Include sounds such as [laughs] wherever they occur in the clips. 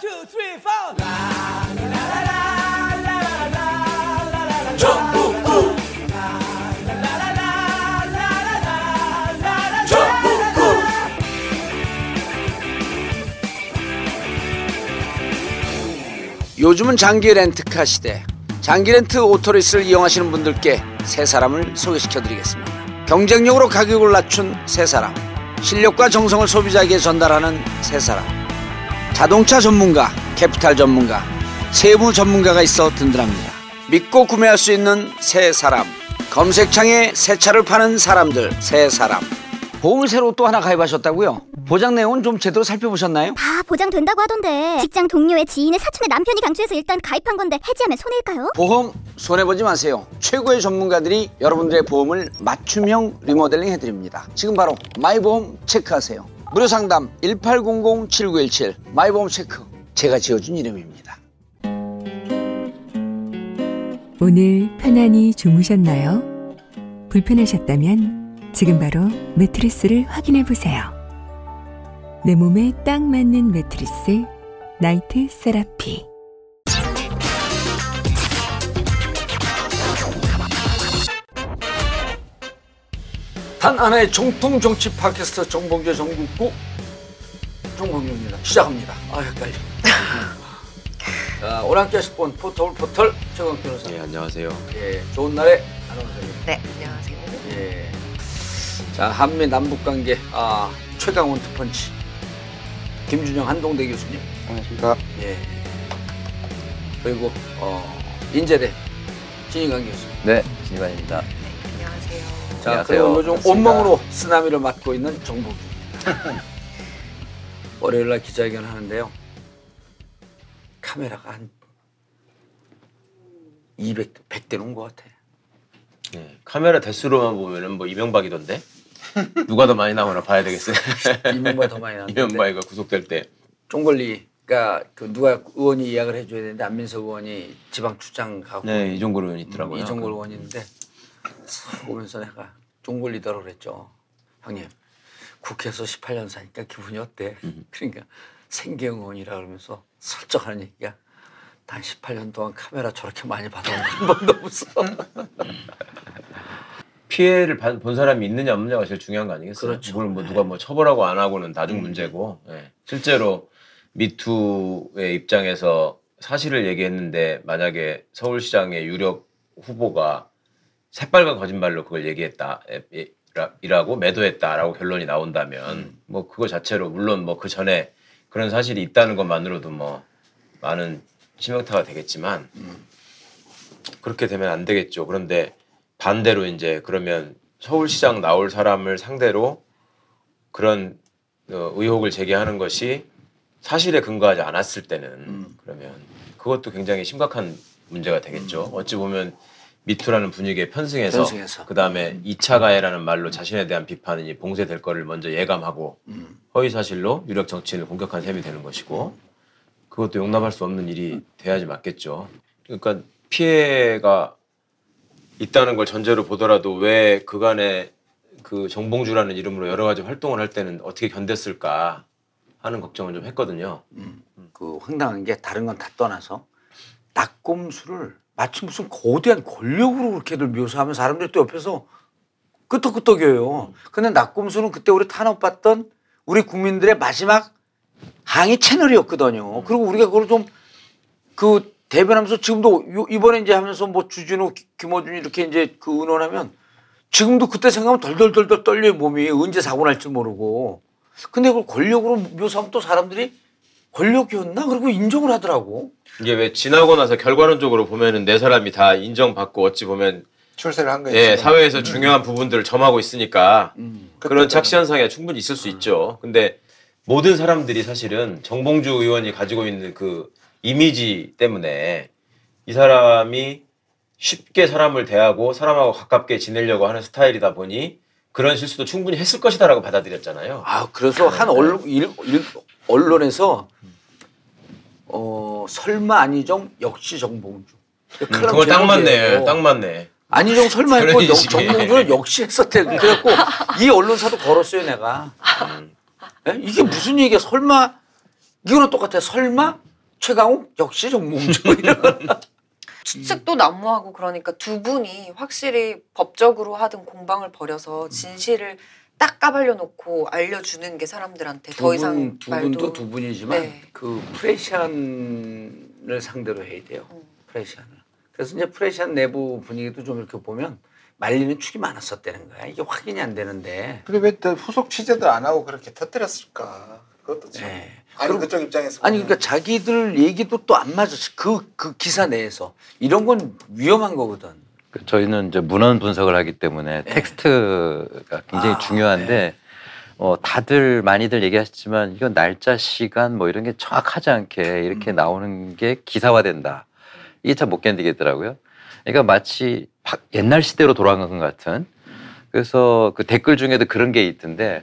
Two, three, four. 요즘은 장기 렌트카 시대. 장기 렌트 오토리스를 이용하시는 분들께 세 사람을 소개시켜 드리겠습니다. 경쟁력으로 가격을 낮춘 세 사람. 실력과 정성을 소비자에게 전달하는 세 사람. 자동차 전문가, 캐피탈 전문가, 세무 전문가가 있어 든든합니다. 믿고 구매할 수 있는 세 사람. 검색창에 새 차를 파는 사람들 세 사람. 보험을 새로 또 하나 가입하셨다고요? 보장 내용은 좀 제대로 살펴보셨나요? 다 보장된다고 하던데 직장 동료의 지인의 사촌의 남편이 강추해서 일단 가입한 건데 해지하면 손해일까요? 보험 손해보지 마세요. 최고의 전문가들이 여러분들의 보험을 맞춤형 리모델링 해드립니다. 지금 바로 마이보험 체크하세요. 무료 상담 1800-7917 마이보험 체크. 제가 지어준 이름입니다. 오늘 편안히 주무셨나요? 불편하셨다면 지금 바로 매트리스를 확인해 보세요. 내 몸에 딱 맞는 매트리스 나이트 세라피. 단 하나의 정통 정치 팟캐스트 정봉재 정국구 정봉주입니다. 시작합니다. 아 헷갈려. 자, 하실 분 포털 포털 최강 변호사. 예, 안녕하세요. 예, 좋은 날에 아나운서님. 네, 안녕하세요. 예. 자, 한미 남북 관계 아, 최강원 투펀치. 김준영 한동대 교수님. 안녕하십니까. 예. 그리고 어, 인제대 진희강 교수. 네, 진관입니다. 네, 안녕하세요. 자, 안녕하세요. 그리고 요즘 반갑습니다. 온몸으로 쓰나미를 맡고 있는 정복입니다. [laughs] 월요일 날 기자회견 하는데요. 카메라가 한 200, 100대 놓은 것 같아. 네, 카메라 대수로만 보면은 뭐 이명박이던데 [laughs] 누가 더 많이 나오나 봐야 되겠어요. [laughs] 이명박이 더 많이 나왔는데. 이명박이가 구속될 때. 쫑걸리가 그 누가 의원이 예약을 해줘야 되는데 안민석 의원이 지방 출장 가고 네, 이종걸 의원 있더라고요. 이종걸 의원인데 보면서 내가 쫑걸리더라 그랬죠. 형님 국회에서 18년 사니까 기분이 어때? 그러니까 생계형 의원이라 그러면서 슬쩍 하는 얘기가 단 18년 동안 카메라 저렇게 많이 받아본 한 번도 없어. [laughs] 피해를 받- 본 사람이 있느냐 없느냐가 제일 중요한 거 아니겠어요? 그렇죠. 그걸 뭐 누가 뭐 처벌하고 안 하고는 나중 문제고. 예. 실제로 미투의 입장에서 사실을 얘기했는데 만약에 서울시장의 유력 후보가 새빨간 거짓말로 그걸 얘기했다. 이라고 매도했다라고 결론이 나온다면 뭐 그거 자체로 물론 뭐 그 전에 그런 사실이 있다는 것만으로도 뭐 많은 치명타가 되겠지만 그렇게 되면 안 되겠죠. 그런데 반대로 이제 그러면 서울시장 나올 사람을 상대로 그런 어, 의혹을 제기하는 것이 사실에 근거하지 않았을 때는 그러면 그것도 굉장히 심각한 문제가 되겠죠. 어찌 보면 미투라는 분위기에 편승해서, 편승해서. 그다음에 2차 가해라는 말로 자신에 대한 비판이 봉쇄될 거를 먼저 예감하고 허위 사실로 유력 정치인을 공격한 셈이 되는 것이고 그것도 용납할 수 없는 일이 돼야지 맞겠죠. 그러니까 피해가 있다는 걸 전제로 보더라도 왜 그간에 그 정봉주라는 이름으로 여러 가지 활동을 할 때는 어떻게 견뎠을까 하는 걱정을 좀 했거든요. 그 황당한 게 다른 건 다 떠나서 낙곰수를 마치 무슨 거대한 권력으로 그렇게들 묘사하면 사람들이 또 옆에서 끄떡끄떡여요. 근데 낙곰수는 그때 우리 탄압받던 우리 국민들의 마지막 항의 채널이었거든요. 그리고 우리가 그걸 좀 그 대변하면서 지금도 요- 이번에 이제 하면서 뭐 주진우, 기- 김어준 이렇게 이제 그 의논하면 지금도 그때 생각하면 덜덜덜덜 떨려요 몸이 언제 사고 날지 모르고. 근데 그걸 권력으로 묘사하면 또 사람들이 권력이었나? 그리고 인정을 하더라고. 이게 왜 지나고 나서 결과론적으로 보면은 네 사람이 다 인정받고 어찌 보면 출세를 한 거지. 예, 사회에서 중요한 부분들을 점하고 있으니까 그런 그때는. 착시 현상이 충분히 있을 수 있죠. 근데 모든 사람들이 사실은 정봉주 의원이 가지고 있는 그 이미지 때문에 이 사람이 쉽게 사람을 대하고 사람하고 가깝게 지내려고 하는 스타일이다 보니 그런 실수도 충분히 했을 것이다라고 받아들였잖아요. 아, 그래서 한 언론, 일, 일, 언론에서 어, 설마 안희정 역시 정봉주. 음, 그거 딱 맞네. 제목이에요. 딱 맞네. 안희정 설마 했고 식의. 정봉주는 역시 했었대. 그래갖고 이 언론사도 걸었어요 내가. 예? 이게 무슨 얘기야? 설마 이거는 똑같아. 설마 최강욱 역시 정몽주 [laughs] 이런 추측도 난무하고 그러니까 두 분이 확실히 법적으로 하든 공방을 벌여서 진실을 딱 까발려 놓고 알려주는 게 사람들한테 더 이상 두 말도 분도 두 분이지만 네. 그 프레시안을 상대로 해야 돼요. 음. 프레시안을. 그래서 이제 프레시안 내부 분위기도 좀 이렇게 보면 말리는 축이 많았었다는 거야. 이게 확인이 안 되는데. 근데 왜 또 후속 취재도 안 하고 그렇게 터뜨렸을까? 그것도 참. 네. 아니 그럼- 그쪽 입장에서 아니 그러니까 자기들 얘기도 또 안 맞아. 그, 그 기사 내에서 이런 건 위험한 거거든. 그 저희는 이제 문헌 분석을 하기 때문에 텍스트가 굉장히 아, 중요한데 어, 다들 많이들 얘기하셨지만 이건 날짜, 시간 뭐 이런 게 정확하지 않게 이렇게 나오는 게 기사화된다. 이게 참 못 견디겠더라고요. 그러니까 마치 바- 옛날 시대로 돌아간 것 같은. 그래서 그 댓글 중에도 그런 게 있던데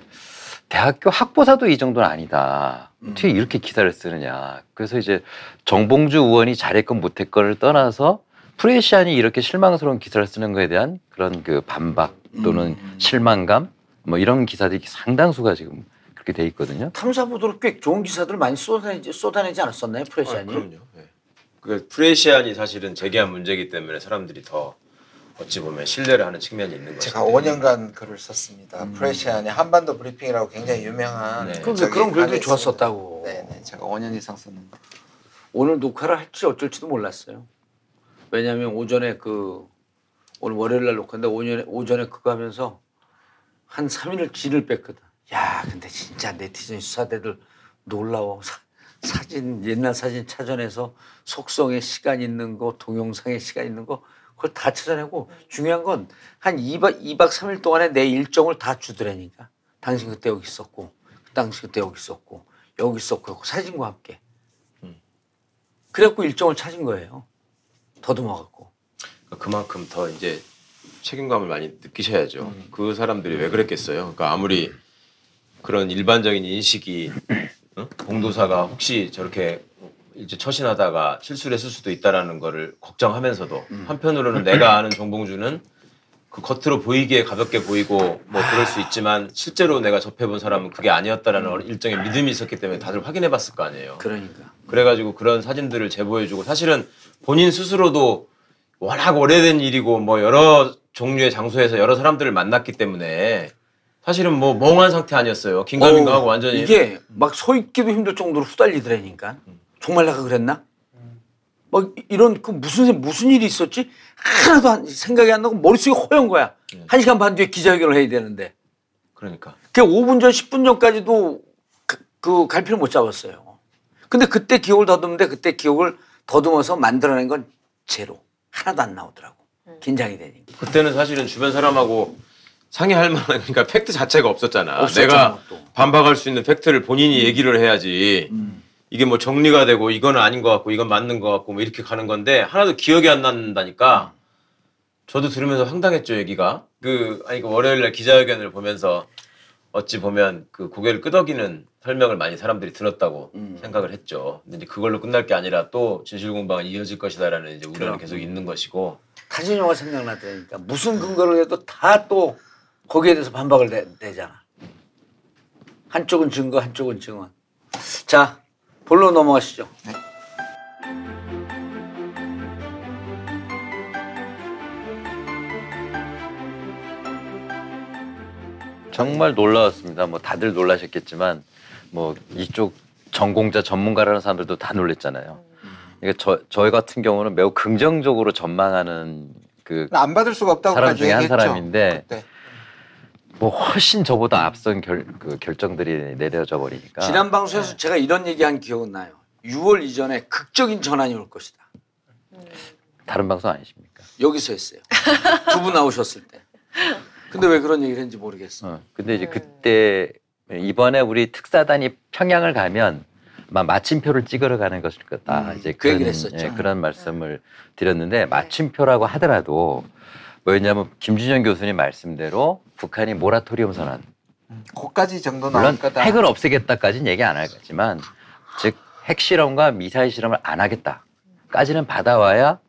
대학교 학보사도 이 정도는 아니다. 어떻게 이렇게 기사를 쓰느냐. 그래서 이제 정봉주 의원이 잘했건 못했건을 떠나서 프레시안이 이렇게 실망스러운 기사를 쓰는 거에 대한 그런 그 반박 또는 음. 실망감 뭐 이런 기사들이 상당수가 지금 그렇게 돼 있거든요. 탐사 보도로 꽤 좋은 기사들을 많이 쏟아내지, 쏟아내지 않았었나요, 아, 프레시안이? 그럼요. 네. 그 프레시안이 사실은 제기한 문제이기 때문에 사람들이 더 어찌 보면 신뢰를 하는 측면이 있는 거죠. 제가 5년간 글을 썼습니다. 프레시안이 한반도 브리핑이라고 굉장히 유명한 네. 그럼 저기 그런 있습니다. 좋았었다고. 네 네 제가 5년 이상 썼는 거. 오늘 녹화를 할지 어쩔지도 몰랐어요. 왜냐하면 오전에 그 오늘 월요일 날 녹화인데 오전에 오전에 그거 하면서 한 3일을 진을 뺐거든. 야, 근데 진짜 네티즌 수사대들 놀라워. 사, 사진 옛날 사진 찾아내서 속성에 시간 있는 거, 동영상에 시간 있는 거 그걸 다 찾아내고 중요한 건 한 2박 2박 3일 동안에 내 일정을 다 주더라니까. 당신 그때 여기 있었고, 당신 그때 여기 있었고, 여기 있었고 사진과 함께. 그래갖고 일정을 찾은 거예요. 더듬어갖고. 그만큼 더 이제 책임감을 많이 느끼셔야죠. 그 사람들이 왜 그랬겠어요? 그러니까 아무리 그런 일반적인 인식이 어? 봉도사가 혹시 저렇게 이제 처신하다가 실수를 했을 수도 있다라는 거를 걱정하면서도 한편으로는 내가 아는 정봉주는 그 겉으로 보이기에 가볍게 보이고 뭐 그럴 수 있지만 실제로 내가 접해본 사람은 그게 아니었다라는 일정의 믿음이 있었기 때문에 다들 확인해봤을 거 아니에요. 그러니까. 그래가지고 그런 사진들을 제보해주고 사실은 본인 스스로도 워낙 오래된 일이고 뭐 여러 종류의 장소에서 여러 사람들을 만났기 때문에 사실은 뭐 멍한 상태 아니었어요. 긴가민가 하고 어우, 완전히 이게 막 서 있기도 힘들 정도로 후달리더라니까. 정말 내가 그랬나? 막 이런 그 무슨 생- 무슨 일이 있었지? 하나도 안- 생각이 안 나고 머릿속이 허연 거야. 한 시간 반 뒤에 기자회견을 해야 되는데. 그러니까 그 5분 전, 10분 전까지도 그, 그 갈피를 못 잡았어요. 근데 그때 기억을 더듬는데 그때 기억을 더듬어서 만들어낸 건 제로. 하나도 안 나오더라고. 긴장이 되니까. 그때는 사실은 주변 사람하고 상의할 만한 그러니까 팩트 자체가 없었잖아. 없었잖아, 내가 또. 반박할 수 있는 팩트를 본인이 얘기를 해야지. 이게 뭐 정리가 되고 이건 아닌 것 같고 이건 맞는 것 같고 뭐 이렇게 가는 건데 하나도 기억이 안 난다니까. 저도 들으면서 황당했죠 얘기가. 그 아니 그 월요일 날 기자회견을 보면서 어찌 보면 그 고개를 끄덕이는 설명을 많이 사람들이 들었다고 음. 생각을 했죠. 근데 이제 그걸로 끝날 게 아니라 또 진실 공방은 이어질 것이다라는 이제 우려는 그럼. 계속 있는 것이고. 타진 영화 생각나더라니까. 무슨 근거를 해도 다 또 거기에 대해서 반박을 내, 내잖아. 한쪽은 증거, 한쪽은 증언. 자, 본론 넘어가시죠. 정말 놀라웠습니다. 뭐 다들 놀라셨겠지만 뭐 이쪽 전공자 전문가라는 사람들도 다 놀랬잖아요. 그러니까 저 저희 같은 경우는 매우 긍정적으로 전망하는 그뭐안 받을 수가 없다고 사람 중에 한 얘기했죠. 사람인데 그때. 뭐 훨씬 저보다 앞선 결, 그 결정들이 내려져 버리니까 지난 방송에서 제가 이런 얘기한 기억은 나요. 6월 이전에 극적인 전환이 올 것이다. 다른 방송 아니십니까? 여기서 했어요. 두 분 나오셨을 때. 근데 왜 그런 얘기를 했는지 모르겠어. 어, 근데 이제 그때 이번에 우리 특사단이 평양을 가면 아마 마침표를 찍으러 가는 것일 거다. 음, 이제 그 얘기를 그런, 했었죠. 예, 그런 말씀을 드렸는데 마침표라고 하더라도 뭐였냐면 김준현 교수님 말씀대로 북한이 모라토리움 선언 거기까지 정도 물론 거다. 핵을 없애겠다까지는 얘기 안 하겠지만 즉 핵실험과 미사일 실험을 안 하겠다까지는 받아와야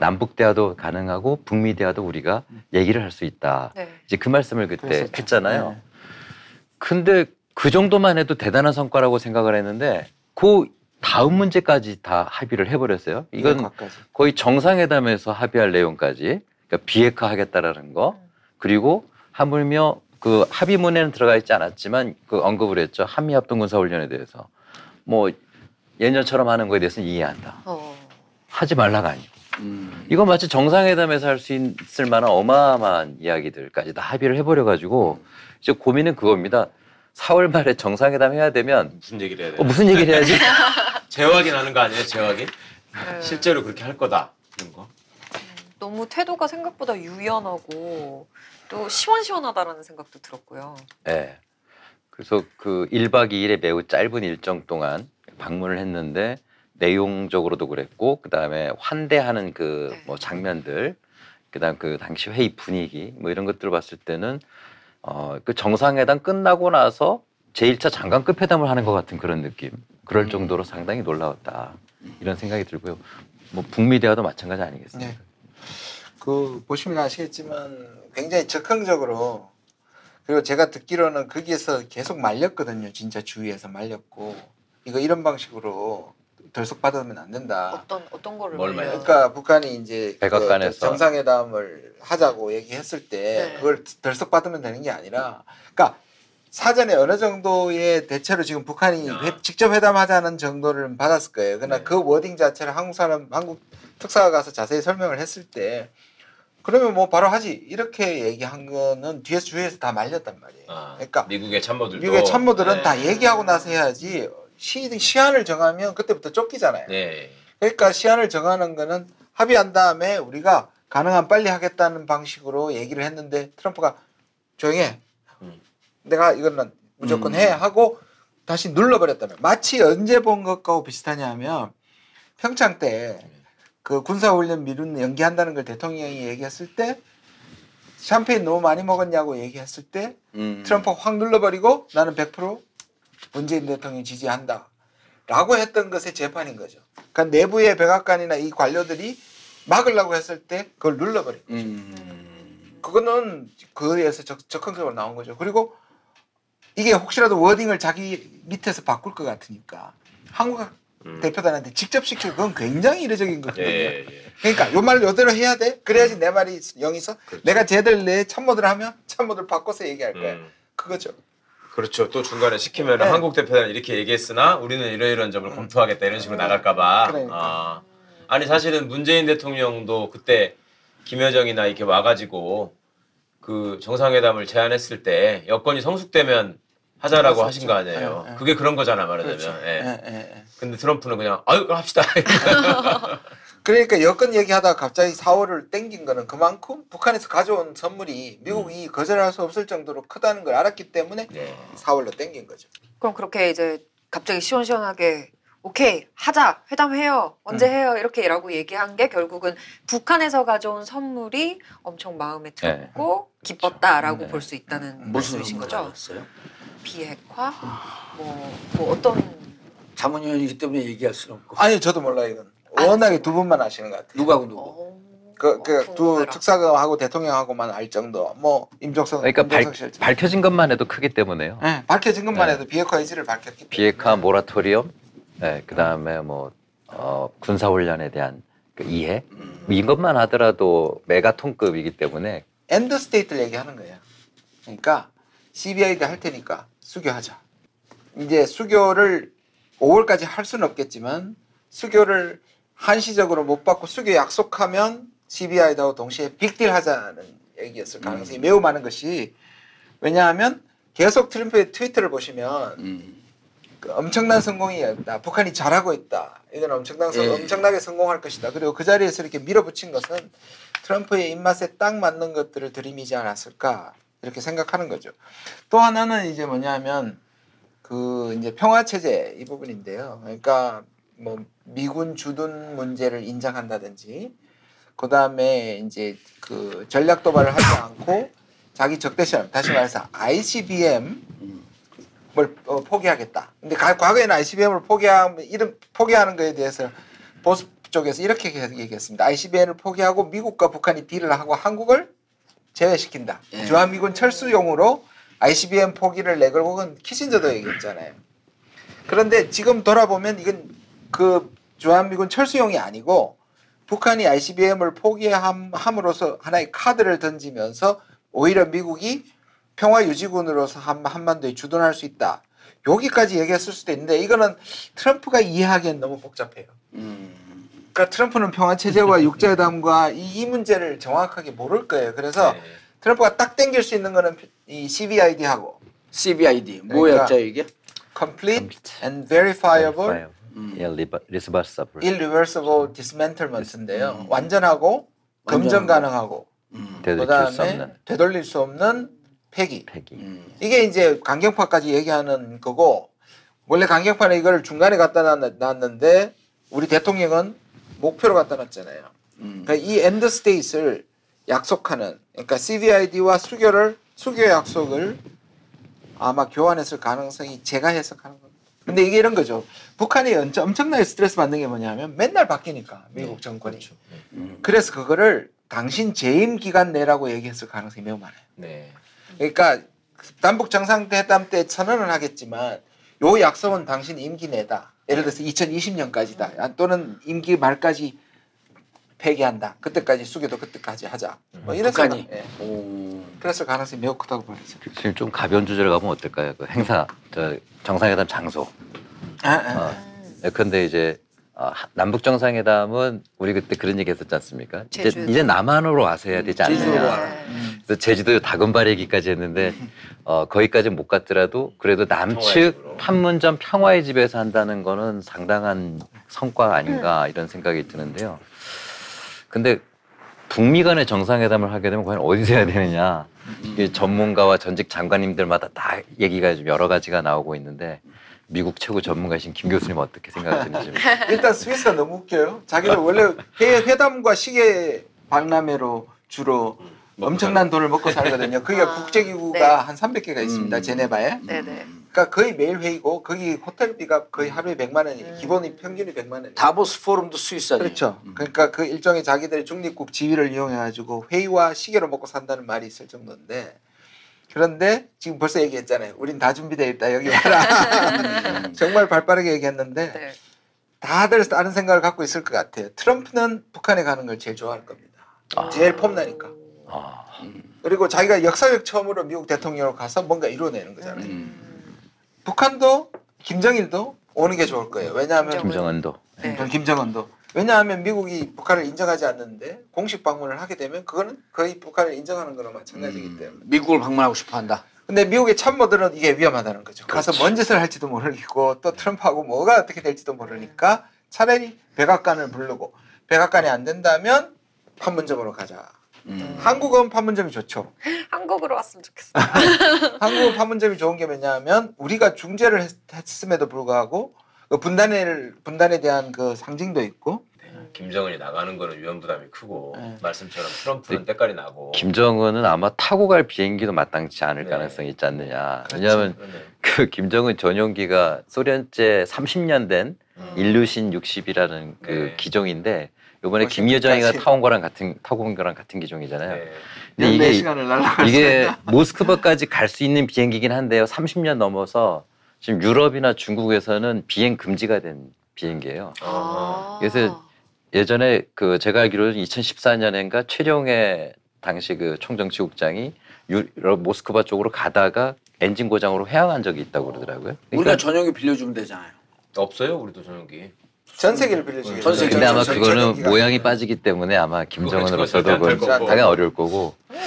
남북 대화도 가능하고 북미 대화도 우리가 얘기를 할 수 있다. 네. 이제 그 말씀을 그때 그랬었죠. 했잖아요. 네. 근데 그 정도만 해도 대단한 성과라고 생각을 했는데 그 다음 문제까지 다 합의를 해버렸어요. 이건. 거의 정상회담에서 합의할 내용까지 그러니까 비핵화하겠다라는 거 그리고 하물며 그 합의문에는 들어가 있지 않았지만 그 언급을 했죠 한미 합동 군사 훈련에 대해서 뭐 예년처럼 하는 거에 대해서는 이해한다 어. 하지 말라가 아니고 음. 이건 마치 정상회담에서 할 수 있을 만한 어마어마한 이야기들까지 다 합의를 해버려 가지고 이제 고민은 그겁니다 4월 말에 정상회담 해야 되면 무슨 얘기를 해야 돼? 어, 무슨 얘기를 해야지 [laughs] 재확인 하는 거 아니에요? 재확인? 네. 실제로 그렇게 할 거다 이런 거. 너무 태도가 생각보다 유연하고 또 시원시원하다라는 생각도 들었고요. 네. 그래서 그 1박 2일의 매우 짧은 일정 동안 방문을 했는데 내용적으로도 그랬고 그다음에 환대하는 그 네. 뭐 장면들 그다음 그 당시 회의 분위기 뭐 이런 것들을 봤을 때는 어 그 정상회담 끝나고 나서 제1차 장관 급 회담을 하는 것 같은 그런 느낌. 그럴 음. 정도로 상당히 놀라웠다. 이런 생각이 들고요. 뭐 북미 대화도 마찬가지 아니겠습니까? 네. 그 보시면 아시겠지만 굉장히 적극적으로 그리고 제가 듣기로는 거기에서 계속 말렸거든요. 진짜 주위에서 말렸고 이거 이런 방식으로 덜썩 받으면 안 된다. 어떤 어떤 거를 뭘 말려요? 그러니까 북한이 이제 백악관에서. 그 정상회담을 하자고 얘기했을 때 네. 그걸 덜썩 받으면 되는 게 아니라 그러니까 사전에 어느 정도의 대체로 지금 북한이 야. 회- 직접 회담하자는 정도를 받았을 거예요. 그러나 네. 그 워딩 자체를 한국 사람 한국 특사가 가서 자세히 설명을 했을 때 그러면 뭐 바로 하지 이렇게 얘기한 거는 뒤에서 주위에서 다 말렸단 말이에요. 아, 그러니까 미국의 참모들도 미국의 참모들은 네. 다 얘기하고 나서 해야지 시, 시한을 정하면 그때부터 쫓기잖아요. 네. 그러니까 시한을 정하는 거는 합의한 다음에 우리가 가능한 빨리 하겠다는 방식으로 얘기를 했는데 트럼프가 조용히 해. 음. 내가 이거는 무조건 음. 해 하고 다시 눌러버렸다면 마치 언제 본 것과 비슷하냐 하면 평창 때 그 군사훈련 미룬 연기한다는 걸 대통령이 얘기했을 때 샴페인 너무 많이 먹었냐고 얘기했을 때 음. 트럼프가 확 눌러버리고 나는 100% 문재인 대통령 지지한다. 라고 했던 것의 재판인 거죠. 그러니까 내부의 백악관이나 이 관료들이 막으려고 했을 때 그걸 눌러버린 거죠. 음. 그거는 그에서 적, 적극적으로 나온 거죠. 그리고 이게 혹시라도 워딩을 자기 밑에서 바꿀 것 같으니까 한국 음. 대표단한테 직접 시키고 그건 굉장히 이례적인 거거든요. 예, 예. 그러니까 요 말을 요대로 해야 돼. 그래야지 내 말이 영이서 그렇죠. 내가 쟤들 내 참모들 하면 참모들 바꿔서 얘기할 거야. 음. 그거죠. 그렇죠. 또 중간에 시키면 네. 한국 대표단 이렇게 얘기했으나 우리는 이러이러한 점을 검토하겠다 이런 식으로 나갈까봐. 그러니까. 아. 아니 사실은 문재인 대통령도 그때 김여정이나 이렇게 와가지고 그 정상회담을 제안했을 때 여건이 성숙되면 하자라고. 하신 거 아니에요. 예, 예. 그게 그런 거잖아 말하자면. 그렇죠. 예. 예. 근데 트럼프는 그냥 아유 합시다. [laughs] 그러니까 여건 얘기하다가 갑자기 4월을 땡긴 거는 그만큼 북한에서 가져온 선물이 미국이 거절할 수 없을 정도로 크다는 걸 알았기 때문에 네. 4월로 땡긴 거죠. 그럼 그렇게 이제 갑자기 시원시원하게 오케이 하자 회담해요 언제 음. 해요 이렇게라고 얘기한 게 결국은 북한에서 가져온 선물이 엄청 마음에 들었고 기뻤다라고 네. 볼수 있다는 무슨 말씀이신 거죠? 알았어요? 비핵화 뭐, 뭐 어떤 자문위원이기 때문에 얘기할 수는 없고 아니 저도 몰라 이건. 워낙에 두 분만 아시는 것 같아요. 누구하고 누구? 어, 그, 그, 두 궁금해라. 특사하고 대통령하고만 알 정도. 뭐 임종석, 그러니까 발. 밝혀진 것만 해도 크기 때문에요. 네, 밝혀진 것만 네. 해도 비핵화 의지를 밝혔기 때문에. 비핵화 모라토리엄, 네, 그 다음에 뭐 어, 군사훈련에 대한 그 이해 뭐 이것만 하더라도 메가톤급이기 때문에 end state를 얘기하는 거예요. 그러니까 CVID 할 테니까 수교하자. 이제 수교를 5월까지 할 수는 없겠지만 수교를 한시적으로 못 박고 수교 약속하면 CVID하고 동시에 빅딜 하자는 얘기였을 가능성이 매우 많은 것이 왜냐하면 계속 트럼프의 트위터를 보시면 음. 그 엄청난 성공이었다. 북한이 잘하고 있다. 이건 엄청난 성, 예. 엄청나게 성공할 것이다. 그리고 그 자리에서 이렇게 밀어붙인 것은 트럼프의 입맛에 딱 맞는 것들을 들이미지 않았을까 이렇게 생각하는 거죠. 또 하나는 이제 뭐냐면 그 이제 평화 체제 이 부분인데요. 그러니까 뭐 미군 주둔 문제를 인정한다든지 그 다음에 이제 그 전략 도발을 하지 않고 자기 적대시험 다시 말해서 ICBM 을 어, 포기하겠다. 근데 가- 과거에는 ICBM을 포기하면 이런 포기하는 거에 대해서 보수 쪽에서 이렇게 얘기했습니다. ICBM을 포기하고 미국과 북한이 딜을 하고 한국을 제외시킨다. 예. 주한미군 철수용으로 ICBM 포기를 내걸고 그건 키신저도 얘기했잖아요. 그런데 지금 돌아보면 이건 그 주한미군 철수용이 아니고 북한이 ICBM을 포기함으로써 하나의 카드를 던지면서 오히려 미국이 평화 유지군으로서 한, 한반도에 주둔할 수 있다. 여기까지 얘기했을 수도 있는데 이거는 트럼프가 이해하기엔 너무 복잡해요. 그러니까 트럼프는 평화 체제와 [laughs] 육자회담과 이, 이 문제를 정확하게 모를 거예요. 그래서 네. 트럼프가 딱 땡길 수 있는 거는 이 CVID하고 그러니까 뭐였죠 이게? Complete Complete and Verifiable 예, rever, reversible. Irreversible Dismantlement인데요. 음. 완전하고 검증 완전하고. 가능하고 음. 그다음에 없는 되돌릴 수 없는 폐기. 폐기. 음. 이게 이제 강경파까지 얘기하는 거고 원래 강경파는 이걸 중간에 갖다 놨- 놨는데 우리 대통령은 목표로 갖다 놨잖아요. 음. 그러니까 이 end state를 약속하는 그러니까 CVID와 수교를 수교 약속을 아마 교환했을 가능성이 제가 해석하는 겁니다. 근데 이게 이런 거죠. 북한이 엄청- 엄청나게 스트레스 받는 게 뭐냐면 맨날 바뀌니까 미국 정권이. 음. 그래서 그거를 당신 재임 기간 내라고 얘기했을 가능성이 매우 많아요. 네. 그러니까 남북 정상회담 때 선언을 하겠지만 요 약속은 당신 임기 내다. 예를 들어서 2020년까지다. 또는 임기 말까지 폐기한다. 그때까지 수교도 그때까지 하자. 뭐 이런 북한이? 생각. 예. 오. 그랬을 가능성이 매우 크다고 보여요. 지금 좀 가벼운 주제로 가면 어떨까요? 그 행사, 저 정상회담 장소. 아, 아. 어, 근데 이제 어, 하- 남북 정상회담은 우리 그때 그런 얘기 했었지 않습니까? 이제. 이제 남한으로 와서 해야 되지 제주도로 않느냐. 와라. 네. 그래서 제주도 다금발 얘기까지 했는데 [laughs] 어, 거기까지는 못 갔더라도 그래도 남측. 판문점 평화의 집에서 한다는 거는 상당한 성과 아닌가 이런 생각이 드는데요. 근데 북미 간의 정상회담을 하게 되면 과연 어디서 해야 되느냐. 이게 전문가와 전직 장관님들마다 다 얘기가 좀 여러 가지가 나오고 있는데 미국 최고 전문가이신 김 교수님 어떻게 생각하시는지. 좀. [laughs] 일단 스위스가 너무 웃겨요. 자기들 원래 해외 회담과 시계 박람회로 주로 엄청난 돈을 먹고 살거든요. [laughs] 거기가 아, 국제기구가 네. 한 300개가 있습니다. 음. 제네바에. 네네. 그러니까 거의 매일 회의고 거기 호텔비가 거의 하루에 100만 원이 음. 기본이 평균이 100만 원이에요. 다보스 포럼도 스위스 아니에요? 그렇죠. 음. 그러니까 그 일종의 자기들의 중립국 지위를 이용해 가지고 회의와 시계로 먹고 산다는 말이 있을 정도인데 그런데 지금 벌써 얘기했잖아요. 우린 다 준비되어 있다. 여기 와라. [laughs] 정말 발빠르게 얘기했는데 네. 다들 다른 생각을 갖고 있을 것 같아요. 트럼프는 북한에 가는 걸 제일 좋아할 겁니다. 제일 폼나니까. 아, 그리고 자기가 역사적 처음으로 미국 대통령으로 가서 뭔가 이뤄내는 거잖아요. 음. 북한도 김정일도 오는 게 좋을 거예요. 왜냐하면 김정은도. 네. 전 김정은도 왜냐하면 미국이 북한을 인정하지 않는데 공식 방문을 하게 되면 그거는 거의 북한을 인정하는 거나 마찬가지이기 음. 때문에. 미국을 방문하고 싶어 한다. 근데 미국의 참모들은 이게 위험하다는 거죠. 가서 그렇지. 뭔 짓을 할지도 모르겠고 또 트럼프하고 뭐가 어떻게 될지도 모르니까 차라리 백악관을 부르고 백악관이 안 된다면 판문점으로 가자. 음. 한국은 판문점이 좋죠. [laughs] 한국으로 왔으면 좋겠어. [laughs] 한국은 판문점이 좋은 게 뭐냐면 우리가 중재를 했, 했음에도 불구하고 그 분단을 분단에 대한 그 상징도 있고 김정은이 나가는 거는 위험 부담이 크고 네. 말씀처럼 트럼프는 때깔이 나고. 김정은은 아마 타고 갈 비행기도 마땅치 않을 네. 가능성이 있지 않느냐. 그렇죠. 왜냐하면 그러네. 그 김정은 전용기가 소련제 30년 된 음. 일루신 60이라는 그 네. 기종인데 이번에 훨씬 김여정이가. 타온 거랑 같은 타고 온 거랑 같은 기종이잖아요. 네. 근데 14 이게 시간을 날아갈 수 이게. 모스크바까지 갈 수 있는 비행기긴 한데요. 30년 넘어서 지금 유럽이나 중국에서는 비행 금지가 된 비행기예요. 아. 그래서 예전에 그 제가 알기로는 2014년인가 최룡해 당시 그 총정치국장이 유럽 모스크바 쪽으로 가다가 엔진 고장으로 회항한 적이 있다고 그러더라고요. 우리가 전용기 빌려주면 되잖아요. 없어요 우리도 전용기. 전 세계를 빌려주게. 전 세계 근데 아마 전- 그거는 모양이 빠지기 때문에 아마 김정은으로서도 그건. 당연히 어려울 거고 네,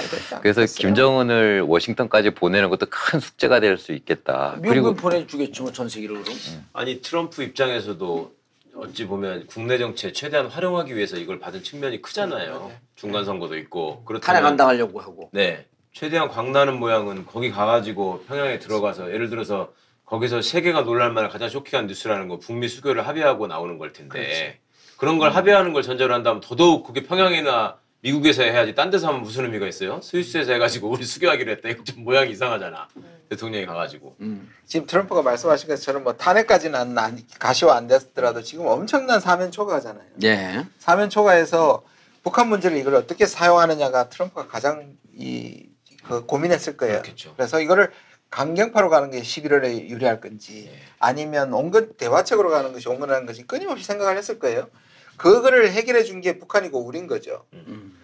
그래서 김정은을 워싱턴까지 보내는 것도 큰 숙제가 될 수 있겠다. 미국은 그리고 보내주겠지 뭐 전 세계로 그럼. 아니 트럼프 입장에서도 어찌 보면 국내 정치에 최대한 활용하기 위해서 이걸 받은 측면이 크잖아요. 중간 선거도 있고 탄핵 안 당하려고 하고. 네 최대한 광나는 모양은 거기 가가지고 평양에 들어가서 예를 들어서 거기서 세계가 놀랄만한 가장 쇼킹한 뉴스라는 거 북미 수교를 합의하고 나오는 걸 텐데 그런 걸 합의하는 걸 전제로 한다면 더더욱 그게 평양이나 미국에서 해야지 딴 데서 하면 무슨 의미가 있어요? 스위스에서 해가지고 우리 수교하기로 했다 이거 좀 모양이 이상하잖아 대통령이 가가지고 음. 지금 트럼프가 말씀하신 것처럼 뭐 탄핵까지는 안, 안- 가시화 안 됐더라도 지금 엄청난 사면 초과잖아요. 예. 사면 초과해서 북한 문제를 이걸 어떻게 사용하느냐가 트럼프가 가장 이, 그 고민했을 거예요. 그렇겠죠. 그래서 이거를 강경파로 가는 게 11월에 유리할 건지 아니면 온건 대화책으로 가는 것이 온건하는 것이 끊임없이 생각을 했을 거예요. 그거를 해결해 준 게 북한이고 우린 거죠. 음.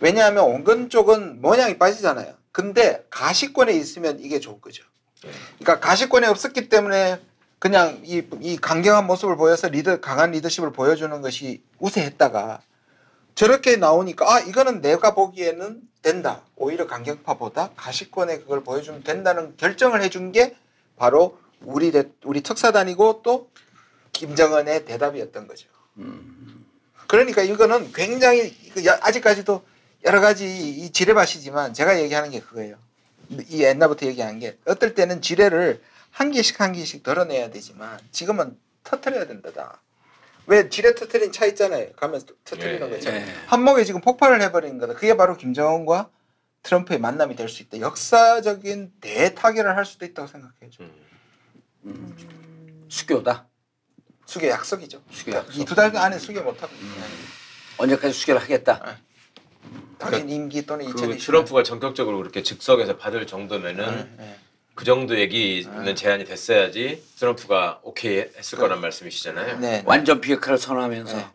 왜냐하면 온건 쪽은 모양이 빠지잖아요. 근데 가시권에 있으면 이게 좋은 거죠. 그러니까 가시권에 없었기 때문에 그냥 이, 이 강경한 모습을 보여서 리더 강한 리더십을 보여주는 것이 우세했다가 저렇게 나오니까 아 이거는 내가 보기에는 된다. 오히려 강경파보다 가시권에 그걸 보여주면 된다는 결정을 해준 게 바로 우리 대, 우리 특사단이고 또 김정은의 대답이었던 거죠. 그러니까 이거는 굉장히 야- 아직까지도 여러 가지 이 지뢰밭이지만 제가 얘기하는 게 그거예요. 이 옛날부터 얘기하는 게 어떨 때는 지뢰를 한 개씩 한 개씩 덜어내야 되지만 지금은 터트려야 된다다. 왜 지뢰 터트린 차 있잖아요. 가면서 터트리는 예, 거 있잖아요. 예. 한목에 지금 폭발을 해버리는 거다. 그게 바로 김정은과 트럼프의 만남이 될 수 있다. 역사적인 대타결을 할 수도 있다고 생각해요. 음. 수교다. 수교 약속이죠. 수교 약속. 이 두 달 안에 수교 못하고 언제까지 수교를 하겠다. 당신 임기 또는 그2020 트럼프가 전격적으로 그렇게 즉석에서 받을 정도면은 네. 그 정도 얘기는 제한이 됐어야지 트럼프가 오케이 했을 거란 말씀이시잖아요. 네. 완전 비핵화를 선언하면서 네.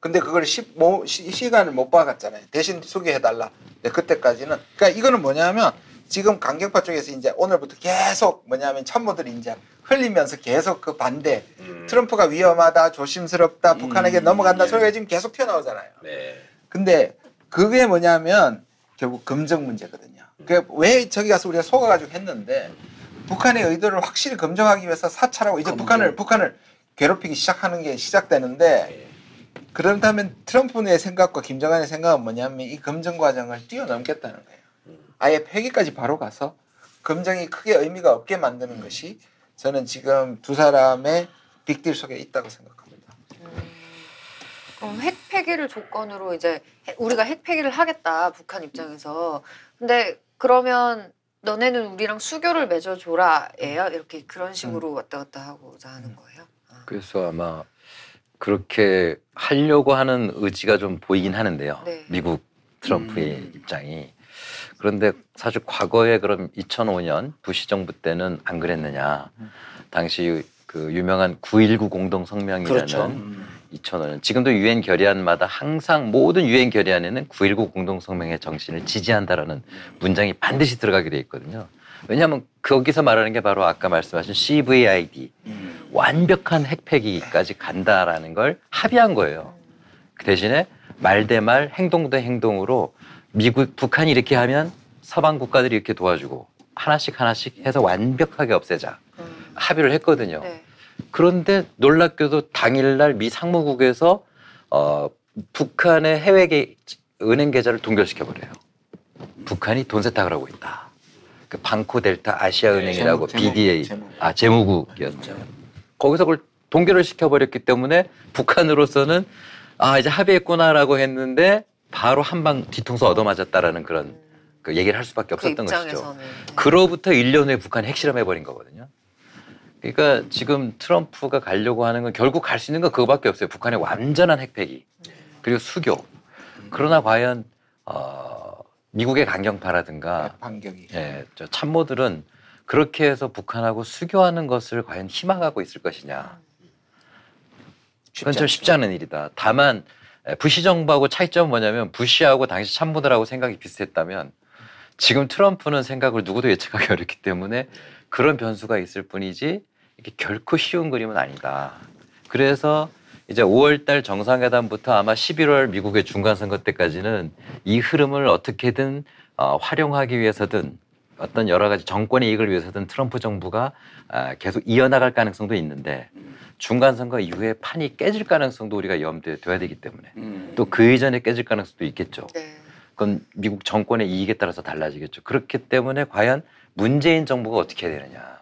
근데 그걸 시, 뭐, 시, 시간을 못 박았잖아요. 대신 소개해달라. 네, 그때까지는. 그러니까 이거는 뭐냐면 지금 강경파 쪽에서 이제 오늘부터 계속 뭐냐면 참모들이 이제 흘리면서 계속 그 반대. 음. 트럼프가 위험하다, 조심스럽다, 음, 북한에게 넘어간다 예. 소리가 지금 계속 튀어나오잖아요. 네. 근데 그게 뭐냐면 결국 검증 문제거든요. 그왜 저기 가서 우리가 속아가지고 했는데 북한의 의도를 확실히 검증하기 위해서 사찰하고 이제 검증. 북한을 북한을 괴롭히기 시작하는 게 시작되는데 네. 그렇다면 트럼프의 생각과 김정은의 생각은 뭐냐면 이 검증 과정을 뛰어넘겠다는 거예요. 아예 폐기까지 바로 가서 검증이 크게 의미가 없게 만드는 것이 저는 지금 두 사람의 빅딜 속에 있다고 생각합니다. 그럼 핵 폐기를 조건으로 이제 해- 우리가 핵 폐기를 하겠다 북한 입장에서 근데 그러면 너네는 우리랑 수교를 맺어줘라 예요 이렇게 그런 식으로 왔다 갔다 하고자 하는 거예요. 아. 그래서 아마 그렇게 하려고 하는 의지가 좀 보이긴 하는데요. 네. 미국 트럼프의 음. 입장이. 그런데 사실 과거에 그럼 2005년 부시 정부 때는 안 그랬느냐. 당시 그 유명한 9.19 공동 성명이라는 그렇죠. 음. 2005년 지금도 유엔 결의안마다 항상 모든 유엔 결의안에는 9.19 공동 성명의 정신을 지지한다라는 문장이 반드시 들어가게 돼 있거든요. 왜냐하면 거기서 말하는 게 바로 아까 말씀하신 CVID 음. 완벽한 핵폐기까지 간다라는 걸 합의한 거예요. 그 대신에 말 대 말, 행동 대 행동으로 미국, 북한이 이렇게 하면 서방 국가들이 이렇게 도와주고 하나씩 하나씩 해서 완벽하게 없애자 음. 합의를 했거든요. 네. 그런데 놀랍게도 당일날 미 상무국에서 어, 북한의 해외 계, 은행 계좌를 동결시켜 버려요. 북한이 돈 세탁을 하고 있다. 그 방코 델타 아시아 은행이라고 제목, 제목, BDA 제목. 아 재무국이었죠. 거기서 그걸 동결을 시켜 버렸기 때문에 북한으로서는 아 이제 합의했구나라고 했는데 바로 한 방 뒤통수 얻어맞았다라는 그런 그 얘기를 할 수밖에 그 없었던 것이죠. 입장에서는 네. 그로부터 1년 후에 북한이 핵실험해 버린 거거든요. 그러니까 지금 트럼프가 가려고 하는 건 결국 갈 수 있는 건 그거밖에 없어요. 북한의 완전한 핵폐기 그리고 수교. 그러나 과연 어, 미국의 강경파라든가 반격이. 예, 저 참모들은 그렇게 해서 북한하고 수교하는 것을 과연 희망하고 있을 것이냐. 그건 좀 쉽지 않은 일이다. 다만 에, 부시 정부하고 차이점은 뭐냐면 부시하고 당시 참모들하고 생각이 비슷했다면 지금 트럼프는 생각을 누구도 예측하기 [laughs] 어렵기 때문에 그런 변수가 있을 뿐이지 이게 결코 쉬운 그림은 아니다. 그래서 이제 5월달 정상회담부터 아마 11월 미국의 중간선거 때까지는 이 흐름을 어떻게든 어, 활용하기 위해서든 어떤 여러 가지 정권의 이익을 위해서든 트럼프 정부가 아, 계속 이어나갈 가능성도 있는데 중간선거 이후에 판이 깨질 가능성도 우리가 염두에 둬야 되기 때문에 음. 또그 이전에 깨질 가능성도 있겠죠. 네. 그건 미국 정권의 이익에 따라서 달라지겠죠. 그렇기 때문에 과연 문재인 정부가 어떻게 해야 되느냐.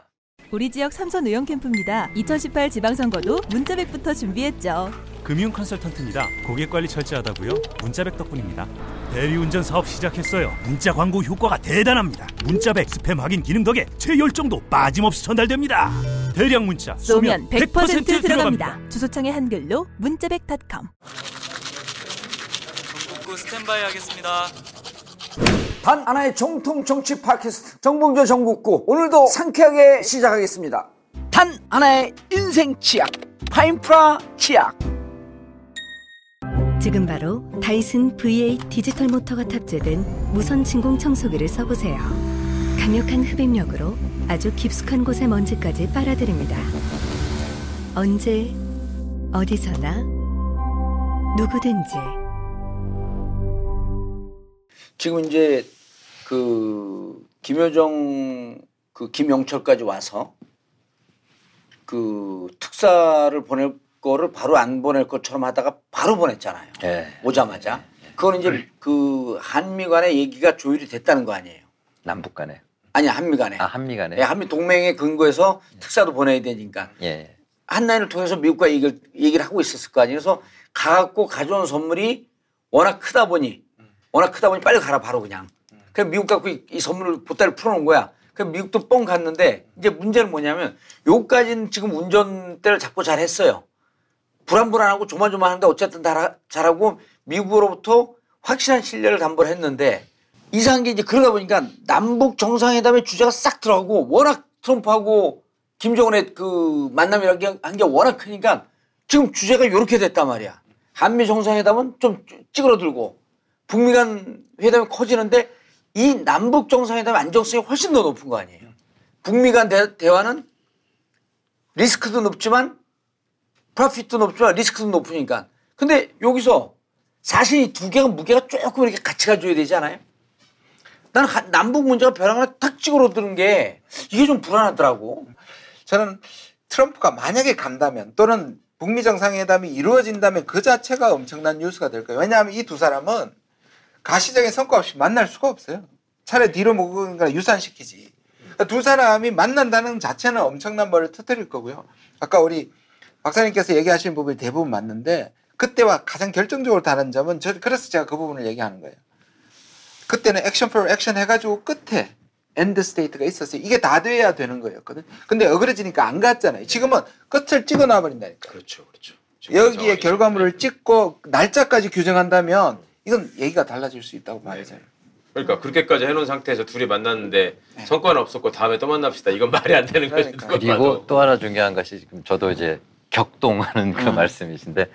우리 지역 삼선 의원 캠프입니다. 2018 지방선거도 문자백부터 준비했죠. 금융 컨설턴트입니다. 고객 관리 철저하다고요? 문자백 덕분입니다. 대리운전 사업 시작했어요. 문자 광고 효과가 대단합니다. 문자백 스팸 확인 기능 덕에 최열정도 빠짐없이 전달됩니다. 대량 문자 쏘면 100%, 100% 들어갑니다. 주소창에 한글로 문자백닷컴. 전국구 스탠바이 하겠습니다. 단 하나의 정통 정치 팟캐스트 정봉조 정국구 오늘도 상쾌하게 시작하겠습니다. 단 하나의 인생 치약 파인프라 치약. 지금 바로 다이슨 V8 디지털 모터가 탑재된 무선 진공 청소기를 써보세요. 강력한 흡입력으로 아주 깊숙한 곳의 먼지까지 빨아들입니다. 언제, 어디서나, 누구든지. 지금 이제 그 김효정 그 김영철까지 와서 그 특사를 보낼 거를 바로 안 보낼 것처럼 하다가 바로 보냈잖아요. 예. 오자마자. 그거는 이제 그 한미 간의 얘기가 조율이 됐다는 거 아니에요. 남북 간에. 아니 한미 간에. 아, 한미 간에. 예, 한미 동맹에 근거해서 특사도 보내야 되니까 예. 한라인을 통해서 미국과 얘기를, 얘기를 하고 있었을 거 아니에요. 그래서 가갖고 가져온 선물이 워낙 크다 보니 워낙 크다 보니 빨리 가라 바로 그냥. 그래서 미국 갖고 이, 이 선물을 보따리 풀어놓은 거야. 그래서 미국도 뻥 갔는데 이제 문제는 뭐냐면 요까지는 지금 운전대를 잡고 잘 했어요. 불안불안하고 조만조만한데 어쨌든 다 잘하고 미국으로부터 확실한 신뢰를 담보를 했는데 이상한 게 이제 그러다 보니까 남북 정상회담의 주제가 싹 들어가고 워낙 트럼프하고 김정은의 그 만남이라는 한게 워낙 크니까 지금 주제가 이렇게 됐단 말이야. 한미 정상회담은 좀 찌그러들고 북미 간 회담이 커지는데 이 남북 정상회담의 안정성이 훨씬 더 높은 거 아니에요. 북미 간 대, 대화는 리스크도 높지만 프로핏도 높지만 리스크도 높으니까. 근데 여기서 사실 이 두 개가 무게가 조금 이렇게 같이 가줘야 되지 않아요? 한- 남북 문제가 벼랑 하나 탁 찌그러드는 게 이게 좀 불안하더라고. 저는 트럼프가 만약에 간다면 또는 북미 정상회담이 이루어진다면 그 자체가 엄청난 뉴스가 될 거예요. 왜냐하면 이 두 사람은 가시적인 성과 없이 만날 수가 없어요. 차라리 뒤로 거 유산시키지. 그러니까 두 사람이 만난다는 자체는 엄청난 벌을 터뜨릴 거고요. 아까 우리 박사님께서 얘기하신 부분이 대부분 맞는데 그때와 가장 결정적으로 다른 점은 저 그래서 제가 그 부분을 얘기하는 거예요. 그때는 action for action 해가지고 끝에 end state가 있었어요. 이게 다 돼야 되는 거였거든. 근데 어그러지니까 안 갔잖아요. 지금은 끝을 찍어놔 버린다니까. 그렇죠, 그렇죠. 여기에 결과물을 찍고 날짜까지 규정한다면 이건 얘기가 달라질 수 있다고 봐요. 저는. 그러니까 그렇게까지 해놓은 상태에서 둘이 만났는데 성과는 없었고 다음에 또 만납시다. 이건 말이 안 되는 거죠. 그러니까. 그리고. 또 하나 중요한 것이 지금 저도 이제 격동하는 그 음. 말씀이신데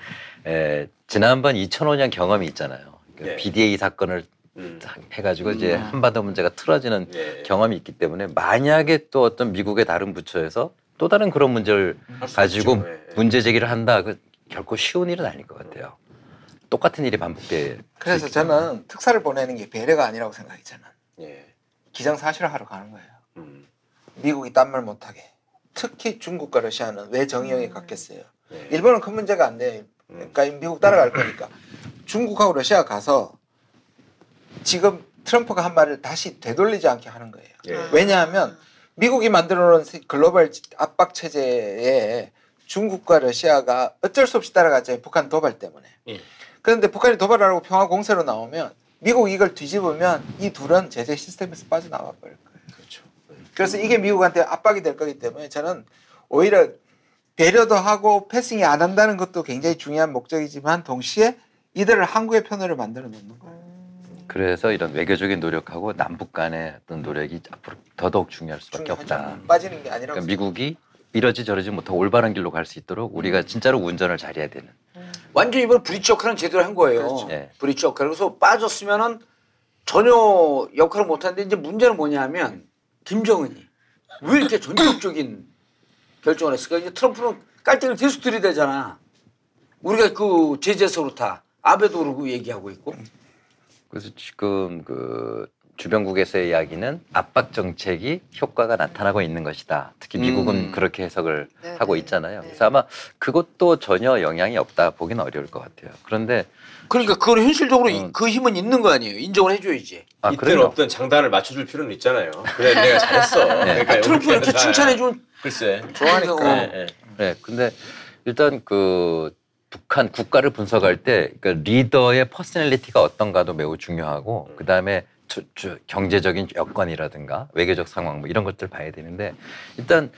에, 지난번 2005년 경험이 있잖아요. 그 네. BDA 사건을 음. 해가지고 이제 한반도 문제가 틀어지는 예. 경험이 있기 때문에 만약에 또 어떤 미국의 다른 부처에서 또 다른 그런 문제를 가지고. 문제 제기를 한다. 그 결코 쉬운 일은 아닐 것 같아요. 똑같은 일이 반복돼. 그래서 저는 특사를 보내는 게 배려가 아니라고 생각이 저는 예. 기정사실화하러 가는 거예요. 음. 미국이 딴 말 못하게. 특히 중국과 러시아는 왜 정의형에 갔겠어요? 예. 일본은 큰 문제가 안 돼요. 그러니까 미국 따라갈 거니까. 중국하고 러시아 가서 지금 트럼프가 한 말을 다시 되돌리지 않게 하는 거예요. 예. 왜냐하면 미국이 만들어 놓은 글로벌 압박 체제에 중국과 러시아가 어쩔 수 없이 따라갔잖아요. 북한 도발 때문에. 예. 그런데 북한이 도발하고 평화 공세로 나오면 미국 이걸 뒤집으면 이 둘은 제재 시스템에서 빠져나와 버릴 거예요. 그렇죠. 그래서 이게 미국한테 압박이 될 거기 때문에 저는 오히려 배려도 하고 패싱이 안 한다는 것도 굉장히 중요한 목적이지만 동시에 이들을 한국의 편으로 만들어 놓는 거예요. 그래서 이런 외교적인 노력하고 남북 간의 어떤 노력이 앞으로 더더욱 중요할 수밖에 중요하죠. 없다. 빠지는 게 아니라고. 그러니까 미국이 이러지 저러지 못하고 올바른 길로 갈 수 있도록 우리가 진짜로 운전을 잘해야 되는. 완전 이번 브릿지 역할은 제대로 한 거예요. 그렇죠. 예. 브릿지 역할. 그래서 빠졌으면은 전혀 역할을 못 하는데 이제 문제는 뭐냐면 김정은이 왜 이렇게 전격적인 결정을 했을까? 이제 트럼프는 깔때기를 계속 들이대잖아. 우리가 그 제재에서 그렇다. 아베도 그러고 얘기하고 있고. 그래서 지금 그 주변국에서의 이야기는 압박 정책이 효과가 나타나고 있는 것이다. 특히 미국은 음. 그렇게 해석을 네, 하고 네. 있잖아요. 네. 그래서 아마 그것도 전혀 영향이 없다 보기는 어려울 것 같아요. 그런데 그러니까 그건 현실적으로 이- 음. 그 힘은 있는 거 아니에요. 인정을 해줘야지. 아 이때는 그래요. 없던 장단을 맞춰줄 필요는 있잖아요. 그래 내가 잘했어. 그러니까 아, 트럼프 이렇게 다- 칭찬해주면 글쎄. 좋아하니까. 예, 예. 네, 근데 일단 그 북한 국가를 분석할 때 그러니까 리더의 personality가 어떤가도 매우 중요하고 그 다음에 경제적인 여건이라든가 외교적 상황 뭐 이런 것들 봐야 되는데 일단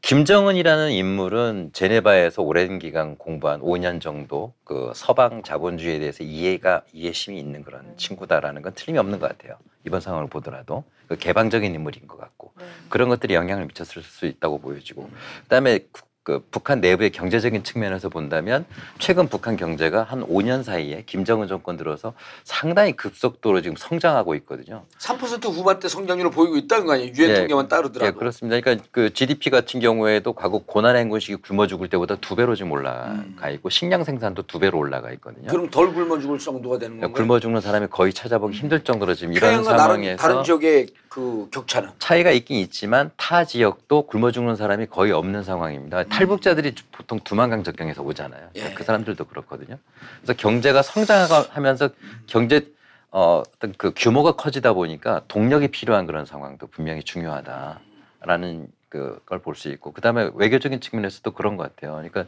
김정은이라는 인물은 제네바에서 오랜 기간 공부한 5년 정도 그 서방 자본주의에 대해서 이해가 이해심이 있는 그런 친구다라는 건 틀림이 없는 것 같아요. 이번 상황을 보더라도. 그 개방적인 인물인 것 같고. 네. 그런 것들이 영향을 미쳤을 수 있다고 보여지고. 그다음에 구- 그 북한 내부의 경제적인 측면에서 본다면 최근 북한 경제가 한 5년 사이에 김정은 정권 들어서 상당히 급속도로 지금 성장하고 있거든요. 3% 후반대 성장률을 보이고 있다는 거 아니에요? 유엔 예, 통계만 예, 따르더라도. 그렇습니다. 그러니까 그 GDP 같은 경우에도 과거 고난의 행군 시기 굶어 죽을 때보다 두 배로 지금 올라가 있고 식량 생산도 두 배로 올라가 있거든요. 음. 그럼 덜 굶어 죽을 정도가 되는 건가요? 굶어 죽는 사람이 거의 찾아보기 힘들 정도로 지금 이런 상황에서 다른 지역의 그 격차는 차이가 있긴 있지만 타 지역도 굶어 죽는 사람이 거의 없는 상황입니다. 탈북자들이 보통 두만강 접경에서 오잖아요. 예. 그 사람들도 그렇거든요. 그래서 경제가 성장하면서 경제 어, 어떤 그 규모가 커지다 보니까 동력이 필요한 그런 상황도 분명히 중요하다라는 그걸 볼 수 있고 그다음에 외교적인 측면에서도 그런 것 같아요. 그러니까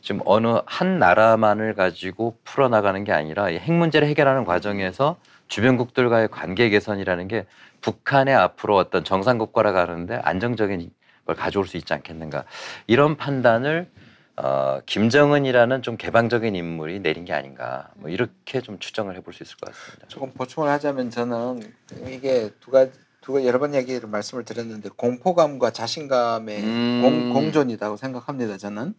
지금 어느 한 나라만을 가지고 풀어나가는 게 아니라 이핵 문제를 해결하는 과정에서 주변국들과의 관계 개선이라는 게 북한의 앞으로 어떤 정상국가라 가는데 안정적인 걸 가져올 수 있지 않겠는가 이런 판단을 어, 김정은이라는 좀 개방적인 인물이 내린 게 아닌가 뭐 이렇게 좀 추정을 해볼 수 있을 것 같습니다. 조금 보충을 하자면 저는 이게 두 가지 두 가지 여러 번 얘기를 말씀을 드렸는데 공포감과 자신감의 음. 공, 공존이라고 생각합니다. 저는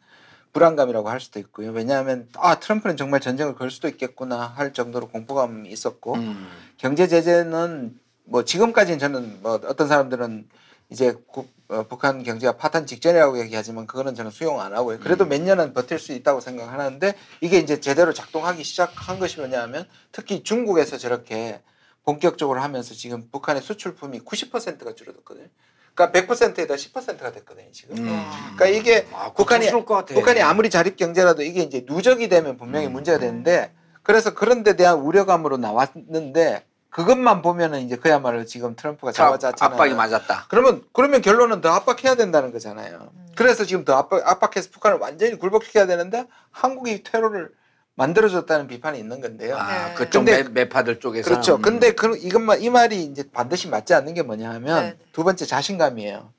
불안감이라고 할 수도 있고요. 왜냐하면 아 트럼프는 정말 전쟁을 걸 수도 있겠구나 할 정도로 공포감이 있었고 음. 경제 제재는 뭐 지금까지는 저는 뭐 어떤 사람들은 이제 국- 어, 북한 경제가 파탄 직전이라고 얘기하지만 그거는 저는 수용 안 하고요. 그래도 몇 년은 버틸 수 있다고 생각하는데 이게 이제 제대로 작동하기 시작한 것이 뭐냐면 특히 중국에서 저렇게 본격적으로 하면서 지금 북한의 수출품이 90%가 줄어들거든요. 그러니까 100%에다 10%가 됐거든요, 지금. 음. 그러니까 이게 아, 북한이. 북한이 아무리 자립 경제라도 이게 이제 누적이 되면 분명히 음. 문제가 되는데 그래서 그런 데 대한 우려감으로 나왔는데 그것만 보면은 이제 그야말로 지금 트럼프가 자, 잡아잡잖아요. 압박이 맞았다. 그러면 그러면 결론은 더 압박해야 된다는 거잖아요. 그래서 지금 더 압박, 압박해서 북한을 완전히 굴복시켜야 되는데 한국이 테러를 만들어줬다는 비판이 있는 건데요. 아, 네. 그쪽 근데- 매, 매파들 쪽에서 그렇죠. 근데 그 이것만 이 말이 이제 반드시 맞지 않는 게 뭐냐 하면 네. 두 번째 자신감이에요.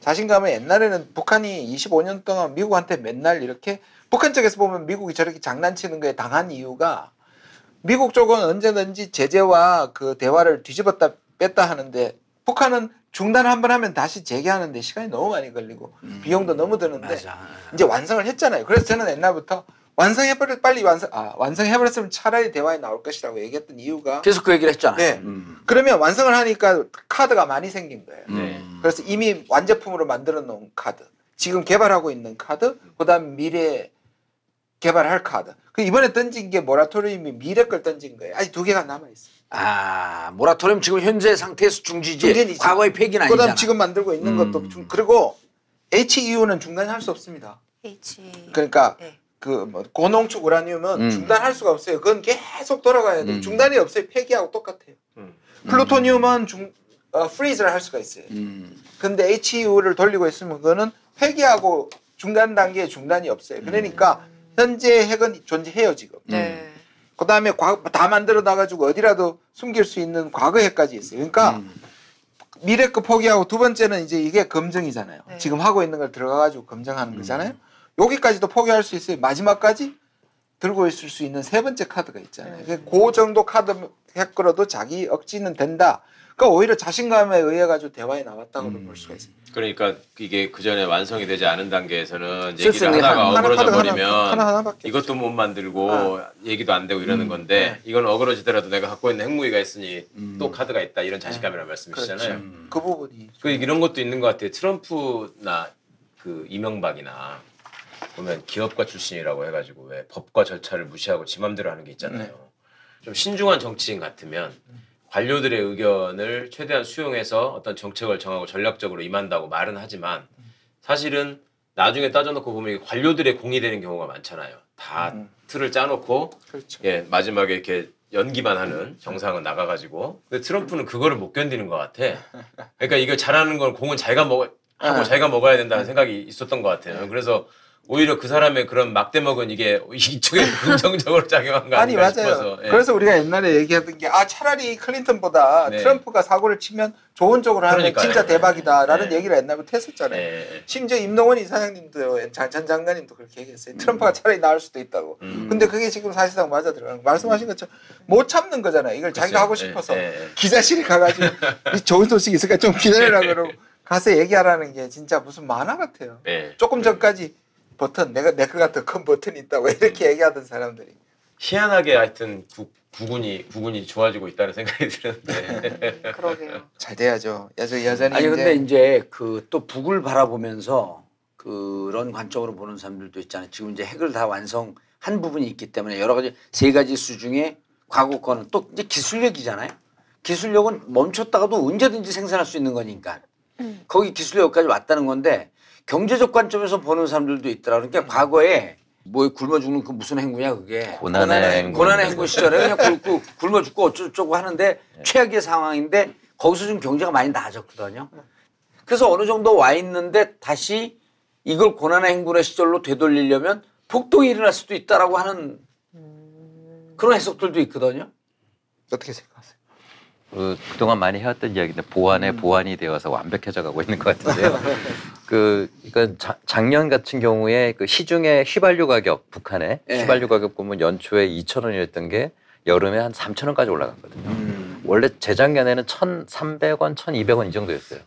자신감은 옛날에는 북한이 25년 동안 미국한테 맨날 이렇게 북한 쪽에서 보면 미국이 저렇게 장난치는 거에 당한 이유가 미국 쪽은 언제든지 제재와 그 대화를 뒤집었다 뺐다 하는데 북한은 중단 한 번 하면 다시 재개하는데 시간이 너무 많이 걸리고 비용도 너무 드는데 맞아. 이제 완성을 했잖아요. 그래서 저는 옛날부터 완성해버려 빨리 완성 아 완성해버렸으면 차라리 대화에 나올 것이라고 얘기했던 이유가 계속 그 얘기를 했잖아요. 네. 음. 그러면 완성을 하니까 카드가 많이 생긴 거예요. 네. 그래서 이미 완제품으로 만들어 놓은 카드, 지금 개발하고 있는 카드, 그다음 미래 개발할 카드. 그 이번에 던진 게 모라토리움이 미래 걸 던진 거예요. 아직 두 개가 남아 있어. 아 모라토리움 지금 현재 상태에서 중지지. 과거의 폐기는 아니잖아. 그다음 지금 만들고 있는 것도 음. 중, 그리고 HEU는 중단할 수 없습니다. H. 그러니까 네. 그뭐 고농축 우라늄은 음. 중단할 수가 없어요. 그건 계속 돌아가야 돼. 음. 요 중단이 없어요. 폐기하고 똑같아요. 음. 플루토늄은 중 어, freeze를 할 수가 있어요. 음. 근데 HEU를 돌리고 있으면 그거는 폐기하고 중단 단계에 중단이 없어요. 그러니까 현재 핵은 존재해요 지금. 네. 그 다음에 다 만들어 놔가지고 어디라도 숨길 수 있는 과거 핵까지 있어요. 그러니까 음. 미래 거 포기하고 두 번째는 이제 이게 검증이잖아요. 네. 지금 하고 있는 걸 들어가가지고 검증하는 거잖아요. 여기까지도 포기할 수 있어요. 마지막까지 들고 있을 수 있는 세 번째 카드가 있잖아요. 네. 그 정도 카드 핵으로도 자기 억지는 된다. 그러니까 오히려 자신감에 의해 가지고 대화에 나왔다고 볼 수가 있습니다. 그러니까 이게 그 전에 완성이 되지 않은 단계에서는 얘기를 하다가 하나, 어그러져 하나, 버리면 하나 이것도 못 만들고 아. 얘기도 안 되고 이러는 음. 건데 이건 어그러지더라도 내가 갖고 있는 핵무기가 있으니 음. 또 카드가 있다 이런 자신감이라는 말씀이시잖아요. 그렇죠. 그 부분이 그 이런 것도 있는 것 같아요. 트럼프나 그 이명박이나 보면 기업가 출신이라고 해가지고 왜 법과 절차를 무시하고 지 맘대로 하는 게 있잖아요. 네. 좀 신중한 정치인 같으면 관료들의 의견을 최대한 수용해서 어떤 정책을 정하고 전략적으로 임한다고 말은 하지만 사실은 나중에 따져놓고 보면 관료들의 공이 되는 경우가 많잖아요. 다 음. 틀을 짜놓고 그렇죠. 예 마지막에 이렇게 연기만 하는 정상은 나가가지고 근데 트럼프는 그거를 못 견디는 것 같아. 그러니까 이거 잘하는 건 공은 자기가 먹 하고 네. 자기가 먹어야 된다는 생각이 있었던 것 같아요. 그래서 오히려 그 사람의 그런 막대먹은 이게 이쪽에 [laughs] 긍정적으로 작용한 거 아니 아닌가 맞아요. 싶어서. 예. 그래서 우리가 옛날에 얘기하던 게 아 차라리 클린턴보다 네. 트럼프가 사고를 치면 좋은 쪽으로 하면 그러니까요. 진짜 대박이다라는 네. 얘기를 옛날부터 했었잖아요. 예. 심지어 임동원 이사장님도 장- 전 장관님도 그렇게 얘기했어요. 트럼프가 차라리 나을 수도 있다고. 음. 근데 그게 지금 사실상 맞아 들어가는 거. 말씀하신 것처럼 못 참는 거잖아요. 이걸 자기가 글쎄요. 하고 싶어서 예, 예. 기자실에 가가지고 [laughs] 이 좋은 소식 있으니까 좀 기다리라 그러고 가서 얘기하라는 게 진짜 무슨 만화 같아요. 예. 조금 전까지 버튼 내가 내 거가 더 큰 버튼이 있다고 [laughs] 이렇게 얘기하던 사람들이 희한하게 하여튼 구, 구군이 구군이 좋아지고 있다는 생각이 드는데. [laughs] 그러게요. 잘 돼야죠. 여전 여전히 아니 이제 근데 이제 그 또 북을 바라보면서 그런 관점으로 보는 사람들도 있잖아요. 지금 이제 핵을 다 완성한 부분이 있기 때문에 여러 가지 세 가지 수 중에 과거 거는 또 이제 기술력이잖아요. 기술력은 멈췄다가도 언제든지 생산할 수 있는 거니까 거기 기술력까지 왔다는 건데 경제적 관점에서 보는 사람들도 있더라. 그러니까 과거에 뭐 굶어 죽는 그 무슨 행구냐 그게 고난의 행군. 고난의 행군 시절에 그냥 굶고 굶어 죽고 어쩌고저쩌고 하는데 최악의 상황인데 거기서 좀 경제가 많이 나아졌거든요. 그래서 어느 정도 와 있는데 다시 이걸 고난의 행군의 시절로 되돌리려면 폭동이 일어날 수도 있다라고 하는 그런 해석들도 있거든요. 어떻게 생각하세요? 그 그동안 많이 해왔던 이야기인데 보완에 보완이 되어서 완벽해져 가고 있는 것 같은데요. [laughs] 그 그러니까 자- 작년 같은 경우에 그 시중에 휘발유 가격 북한의 예. 휘발유 가격 보면 연초에 2천 원이었던 게 여름에 한 3천 원까지 올라갔거든요. 원래 재작년에는 1,300원, 1,200원 이 정도였어요.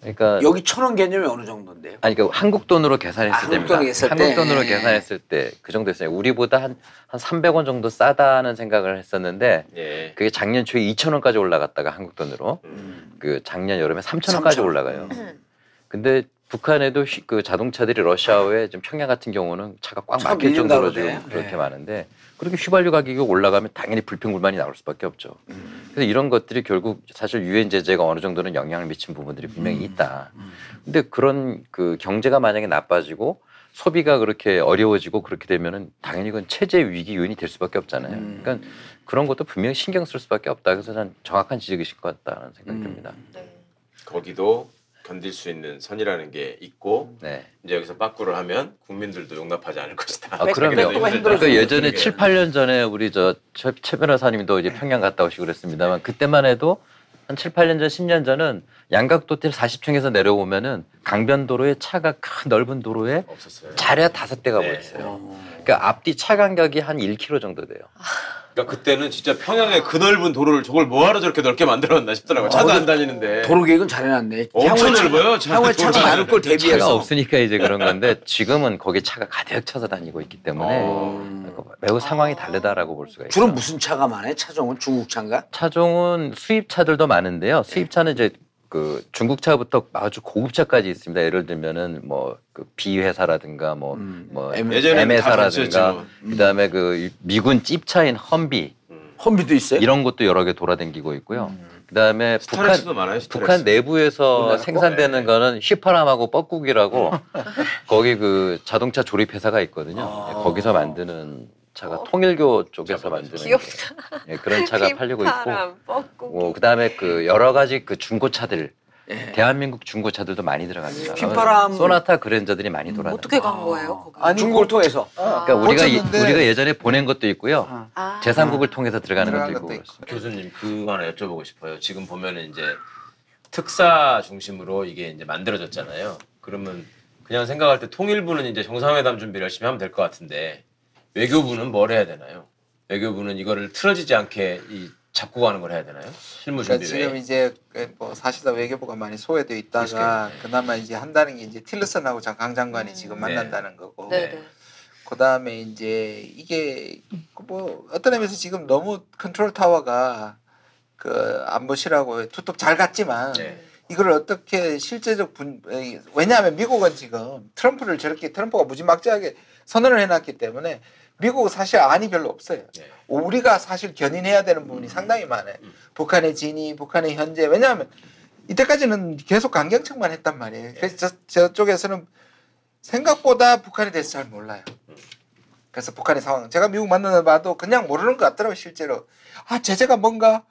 그러니까 여기 천 원 개념이 어느 정도인데요? 아니 그 한국 돈으로 계산했을 아, 한국 때입니다. 돈으로 했을 한국 때. 돈으로 예. 계산했을 때 그 정도였어요. 우리보다 한한 300원 정도 싸다는 생각을 했었는데 예. 그게 작년 초에 2천 원까지 올라갔다가 한국 돈으로 음. 그 작년 여름에 3천 원까지 3,000원. 올라가요. 음. 근데 북한에도 휘- 그 자동차들이 러시아어에 좀 평양 같은 경우는 차가 꽉차 막힐 정도로. 좀 그렇게 네. 많은데 그렇게 휘발유 가격이 올라가면 당연히 불평불만이 나올 수밖에 없죠. 음. 그래서 이런 것들이 결국 사실 유엔 제재가 어느 정도는 영향을 미친 부분들이 음. 분명히 있다. 근데 그런 그 경제가 만약에 나빠지고 소비가 그렇게 어려워지고 그렇게 되면은 당연히 그건 체제 위기 요인이 될 수밖에 없잖아요. 음. 그러니까 그런 것도 분명히 신경 쓸 수밖에 없다. 그래서 난 정확한 지적이실 것 같다는 생각이 음. 듭니다. 네. 거기도 견딜 수 있는 선이라는 게 있고 네. 이제 여기서 빠꾸를 하면 국민들도 용납하지 않을 것이다. 아, 그럼요. 그러니까 예전에 그게. 7, 8년 전에 우리 저 최, 최 변호사님도 이제 평양 갔다 오시고 그랬습니다만 그때만 해도 한 7, 8년 전, 10년 전은 양각도텔 40층에서 내려오면은 강변도로에 차가 큰 넓은 도로에 없었어요. 차례 다섯 대가 네. 보였어요. 그러니까 앞뒤 차 간격이 한 1km 정도 돼요. 그러니까 그때는 진짜 평양의 그 넓은 도로를 저걸 뭐하러 저렇게 넓게 만들었나 싶더라고요. 차도 안 다니는데. 도로 계획은 잘해놨네. 엄청 향후에 넓어요. 차- 향후에 차가. 많을 걸 차가 대비해서. 없으니까 이제 그런 건데 지금은 거기 차가 가득 차서 다니고 있기 때문에 어. 그러니까 매우 상황이 다르다라고 볼 수가 있죠. 주로 무슨 차가 많아요? 차종은 중국 차인가? 차종은 수입차들도 많은데요. 수입차는 이제 그 중국차부터 아주 고급차까지 있습니다. 예를 들면은 뭐그 B 회사라든가 뭐 음. 뭐 M- 회사라든가 뭐. 그다음에 그 미군 찝차인 험비 음. 험비도 있어요? 이런 것도 여러 개 돌아다니고 있고요. 그다음에 북한 많아요. 북한 내부에서 생산되는 네. 거는 휘파람하고 뻐꾸기라고 거기 그 자동차 조립 회사가 있거든요. 아. 예, 거기서 만드는 차가 어. 통일교 쪽에서 자, 만드는 귀엽다. 예, 그런 차가 [laughs] 팔리고 있고. 뭐 그다음에 그 여러 가지 그 중고차들 예. 대한민국 중고차들도 많이 들어갑니다. 휘파람- 소나타 그랜저들이 많이 돌아요. 어떻게 간 거예요? 거기? 아니, 중국을 통해서. 아. 그러니까 우리가 이- 우리가 예전에 보낸 것도 있고요. 아. 아. 제3국을 통해서 들어가는 것도 있고 있고. 교수님 그거 하나 여쭤보고 싶어요. 지금 보면은 이제 특사 중심으로 이게 이제 만들어졌잖아요. 그러면 그냥 생각할 때 통일부는 이제 정상회담 준비를 열심히 하면 될 것 같은데 외교부는 뭘 해야 되나요? 외교부는 이거를 틀어지지 않게 이 잡고 가는 걸 해야 되나요? 실무 그러니까 준비 지금 외에. 이제 그뭐 사실상 외교부가 많이 소외되어 있다가 그나마 이제 한다는 게 이제 틸러슨하고 장- 강 장관이 지금 네. 만난다는 거고 네, 네. 그 다음에 이제 이게 뭐 어떤 의미에서 지금 너무 컨트롤 타워가 그 안보실하고 투톱 잘 갔지만 네. 이걸 어떻게 실제적 분 왜냐하면 미국은 지금 트럼프를 저렇게 트럼프가 무지막지하게 선언을 해놨기 때문에 미국은 사실 안이 별로 없어요. 네. 우리가 사실 견인해야 되는 부분이 상당히 많아요. 북한의 진위, 북한의 현재. 왜냐하면 이때까지는 계속 강경책만 했단 말이에요. 그래서 저, 저쪽에서는 생각보다 북한에 대해서 잘 몰라요. 그래서 북한의 상황. 제가 미국 만나서 봐도 그냥 모르는 것 같더라고요, 실제로. 아, 제재가 뭔가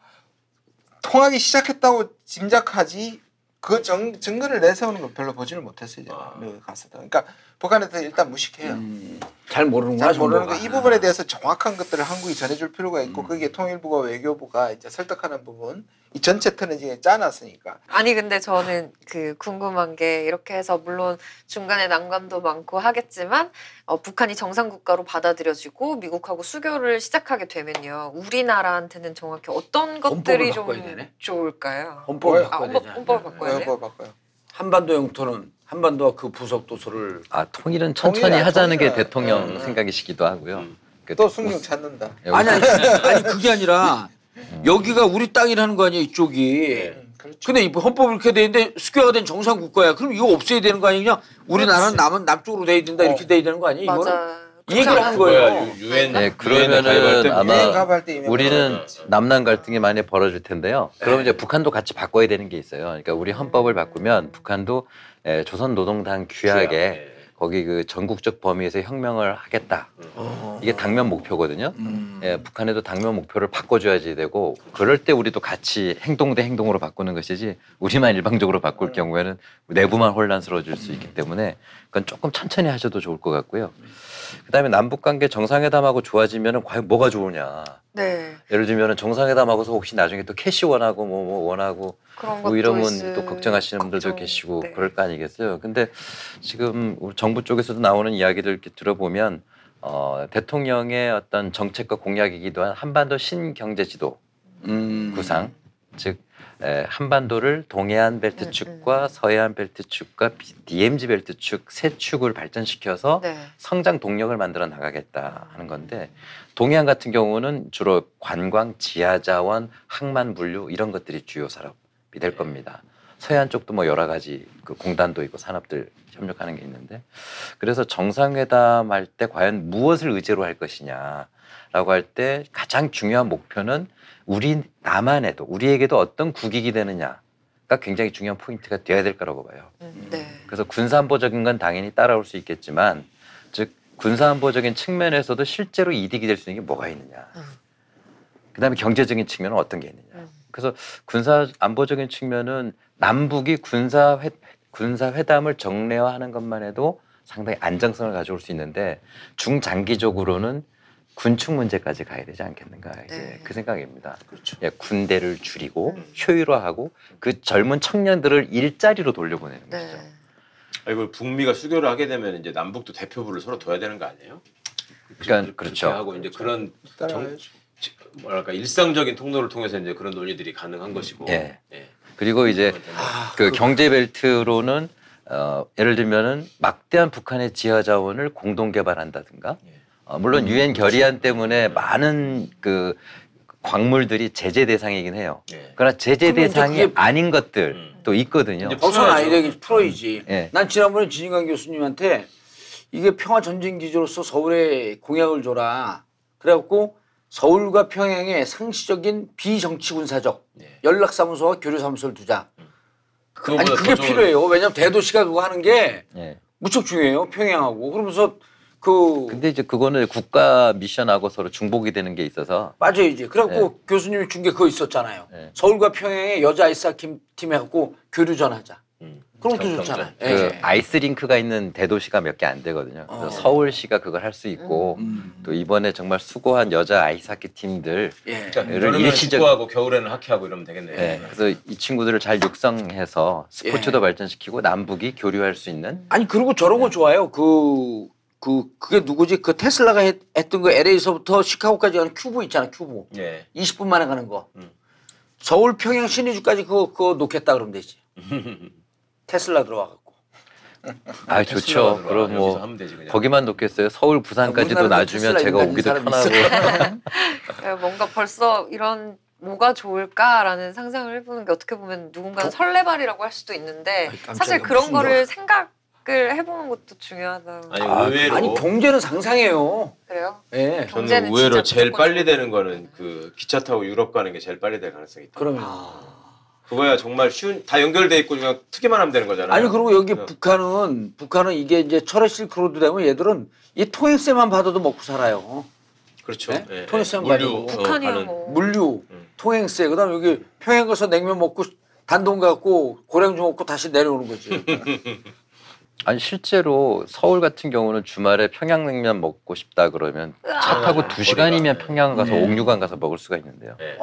통하기 시작했다고 짐작하지 그 정, 증거를 내세우는 걸 별로 보지를 못했어요. 제가 아. 미국에 갔을 때. 그러니까 북한에서 일단 무식해요. 음, 잘 모르는구나. 잘 모르는 거. 이 부분에 대해서 정확한 것들을 한국이 전해줄 필요가 있고 음. 거기에 통일부가 외교부가 이제 설득하는 부분 이 전체 틀은 지금 짜놨으니까 아니 근데 저는 그 궁금한 게 이렇게 해서 물론 중간에 난관도 많고 하겠지만 어, 북한이 정상 국가로 받아들여지고 미국하고 수교를 시작하게 되면요 우리나라한테는 정확히 어떤 것들이 좀 되네. 좋을까요? 헌법을 아, 바꿔야 되잖아. 헌법을 바꿔야 네, 돼? 한반도 영토는 한반도와 그 부속 도서를 아 통일은 천천히 통일이야, 하자는 게 통일이야. 대통령 음. 생각이시기도 하고요. 음. 그또 승용 찾는다. 여기- 아니 아니 아니 그게 아니라 여기가 우리 땅이라는 거 아니야 이쪽이. 음, 그렇죠. 근데 이 헌법을 이렇게 돼 있는데 수교가 된 정상 국가야. 그럼 이거 없애야 되는 거 아니냐? 우리나라는 남은 남쪽으로 돼야 된다 이렇게 돼야 되는 거 아니야? 이거는 얘기를 한 거예요. 유- 유엔 네, 그러면은 때 아마 우리는 어. 남남 갈등이 많이 벌어질 텐데요. 그러면 이제 북한도 같이 바꿔야 되는 게 있어요. 그러니까 우리 헌법을 바꾸면 북한도 에, 조선 노동당 규약에 네. 거기 그 전국적 범위에서 혁명을 하겠다. 어. 이게 당면 목표거든요. 음. 예, 북한에도 당면 목표를 바꿔줘야지 되고 그럴 때 우리도 같이 행동 대 행동으로 바꾸는 것이지 우리만 일방적으로 바꿀 경우에는 내부만 혼란스러워질 수 있기 때문에 그건 조금 천천히 하셔도 좋을 것 같고요. 그다음에 남북 관계 정상회담하고 좋아지면은 과연 뭐가 좋으냐? 네 예를 들면은 정상회담하고서 혹시 나중에 또 cash 원하고 뭐, 뭐 원하고 그런 뭐 이러면 있을 또 걱정하시는 분들도 걱정. 계시고 네. 그럴 거 아니겠어요. 근데 지금 정부 쪽에서도 나오는 이야기들 이렇게 들어보면 어, 대통령의 어떤 정책과 공약이기도 한 한반도 신경제지도 음. 구상, 즉 에, 한반도를 동해안 벨트 음, 축과 서해안 벨트 축과 비- DMZ 벨트 축 세 축을 발전시켜서 네. 성장 동력을 만들어 나가겠다 하는 건데 동해안 같은 경우는 주로 관광, 지하자원, 항만 분류 이런 것들이 주요 산업이 될 겁니다. 서해안 쪽도 뭐 여러 가지 그 공단도 있고 산업들 협력하는 게 있는데 그래서 정상회담 할 때 과연 무엇을 의제로 할 것이냐라고 할 때 가장 중요한 목표는 우리 남한에도 우리에게도 어떤 국익이 되느냐가 굉장히 중요한 포인트가 되어야 될 거라고 봐요. 음, 네. 그래서 군사안보적인 건 당연히 따라올 수 있겠지만 즉 군사안보적인 측면에서도 실제로 이득이 될 수 있는 게 뭐가 있느냐. 음. 그다음에 경제적인 측면은 어떤 게 있느냐. 음. 그래서 군사 안보적인 측면은 남북이 군사 회 군사 회담을 정례화하는 것만 해도 상당히 안정성을 가져올 수 있는데 중장기적으로는 군축 문제까지 가야 되지 않겠는가 이제 네. 그 생각입니다. 그렇죠. 예, 군대를 줄이고 음. 효율화하고 그 젊은 청년들을 일자리로 돌려보내는 네. 것이죠. 아, 이걸 북미가 수교를 하게 되면 이제 남북도 대표부를 서로 둬야 되는 거 아니에요? 그러니까 그렇죠. 하고 이제 그런 따라가야죠. 뭐랄까 일상적인 통로를 통해서 이제 그런 논의들이 가능한 것이고. 예. 예. 그리고 이제 아, 그 경제 벨트로는 어, 예를 들면은 막대한 북한의 지하 자원을 공동 개발한다든가 예. 어, 물론 유엔 결의안 때문에 많은 그 광물들이 제재 대상이긴 해요. 예. 그러나 제재 대상이 아닌 것들 음. 또 있거든요. 풀어야죠. 되겠지 풀어야지. 예. 난 지난번에 진인관 교수님한테 이게 평화 전쟁 기지로서 서울에 공약을 줘라. 그래갖고 서울과 평양에 상시적인 비정치 군사적 예. 연락사무소와 교류사무소를 두자. 아니 더 그게 필요해요. 왜냐면 대도시가 그거 하는 게 예. 무척 중요해요. 평양하고 그러면서 그 근데 이제 그거는 국가 미션하고 서로 중복이 되는 게 있어서 빠져야지. 그래갖고 교수님이 준 게 그거 있었잖아요. 네. 서울과 평양에 여자 아이스하키 팀 해갖고 교류전 하자. 음. 그럼 또 경- 좋잖아요. 그 예. 아이스링크가 있는 대도시가 몇 개 안 되거든요. 그래서 어. 서울시가 그걸 할 수 있고 음. 또 이번에 정말 수고한 여자 아이스하키 팀들 예. 그러니까 예를 여름에는 일시적- 축구하고 겨울에는 하키하고 이러면 되겠네요. 예, 그래서 이 친구들을 잘 육성해서 스포츠도 예. 발전시키고 남북이 교류할 수 있는 아니 그리고 저런 거 좋아요. 그, 그 그게 누구지? 그 테슬라가 했, 했던 거 LA에서부터 시카고까지 가는 튜브 있잖아. 튜브. 예. 20분 만에 가는 거. 음. 서울 평양 신의주까지 그거 그거 놓겠다 그러면 되지. [laughs] 테슬라 들어와 갖고. 아 좋죠. 그럼 뭐. 거기만 놓겠어요. 서울 부산까지도 놔주면 제가 오기도 편하고 예, 뭔가 벌써 이런 뭐가 좋을까라는 상상을 해보는 게 어떻게 보면 누군가는 설레발이라고 할 수도 있는데 아이, 깜짝이야. 사실 그런 거를 생각 을 해보는 것도 중요하다고 아니 아, 의외로 아니 경제는 상상해요. 그래요? 예. 저는 경제는 의외로 진짜 제일 무조건 빨리 되는 거는 그 기차 타고 유럽 가는 게 제일 빨리 될 가능성이 있다. 그러면 그거야 정말 쉬운 다 연결돼 있고 그냥 투기만 하면 되는 거잖아요. 아니 그리고 여기 네. 북한은 북한은 이게 이제 철의 실크로드 되면 얘들은 이 통행세만 받아도 먹고 살아요. 그렇죠. 네? 예, 통일성 물류, 가지고. 어, 북한이야 가는- 뭐 물류, 음. 통행세, 그다음 에 여기 평양 가서 냉면 먹고 단돈 갖고 고량 좀 먹고 다시 내려오는 거지. [laughs] 아니 실제로 서울 같은 경우는 주말에 평양냉면 먹고 싶다 그러면 차 타고 아, 두 시간이면 거리가, 평양 가서 네. 옥류관 가서 먹을 수가 있는데요. 네.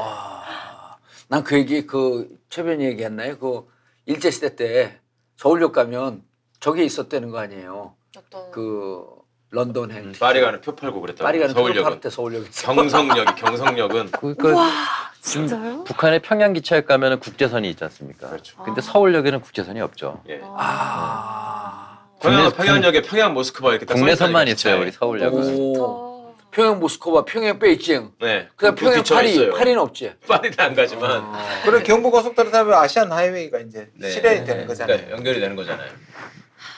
난그 얘기 그 최변이 얘기했나요? 그 일제 시대 때 서울역 가면 저게 있었다는 거 아니에요? 어떤 그 런던 행. 음, 파리 가는 표 팔고 그랬다고. 파리 가는 서울역 서울역은 때 서울역 있어. 경성역이 경성역은 [laughs] 그러니까 지금 진짜요? 북한의 평양 기차역 가면은 국제선이 있지 않습니까? 그렇죠. 근데 서울역에는 국제선이 없죠. 예. 아. 평양 국내- 평양역에 평양 모스크바 이렇게 딱 국내선만 있어요 우리 기차에. 서울역은. 오. 평양 모스크바, 평양 베이징. 네. 그다음 그 평양 파리, 있어요. 파리는 없지. 파리는 안 가지만 그래 경부 고속도로 타면 아시안 하이웨이가 이제 네. 실현이 되는 거잖아요. 그러니까 연결이 되는 거잖아요.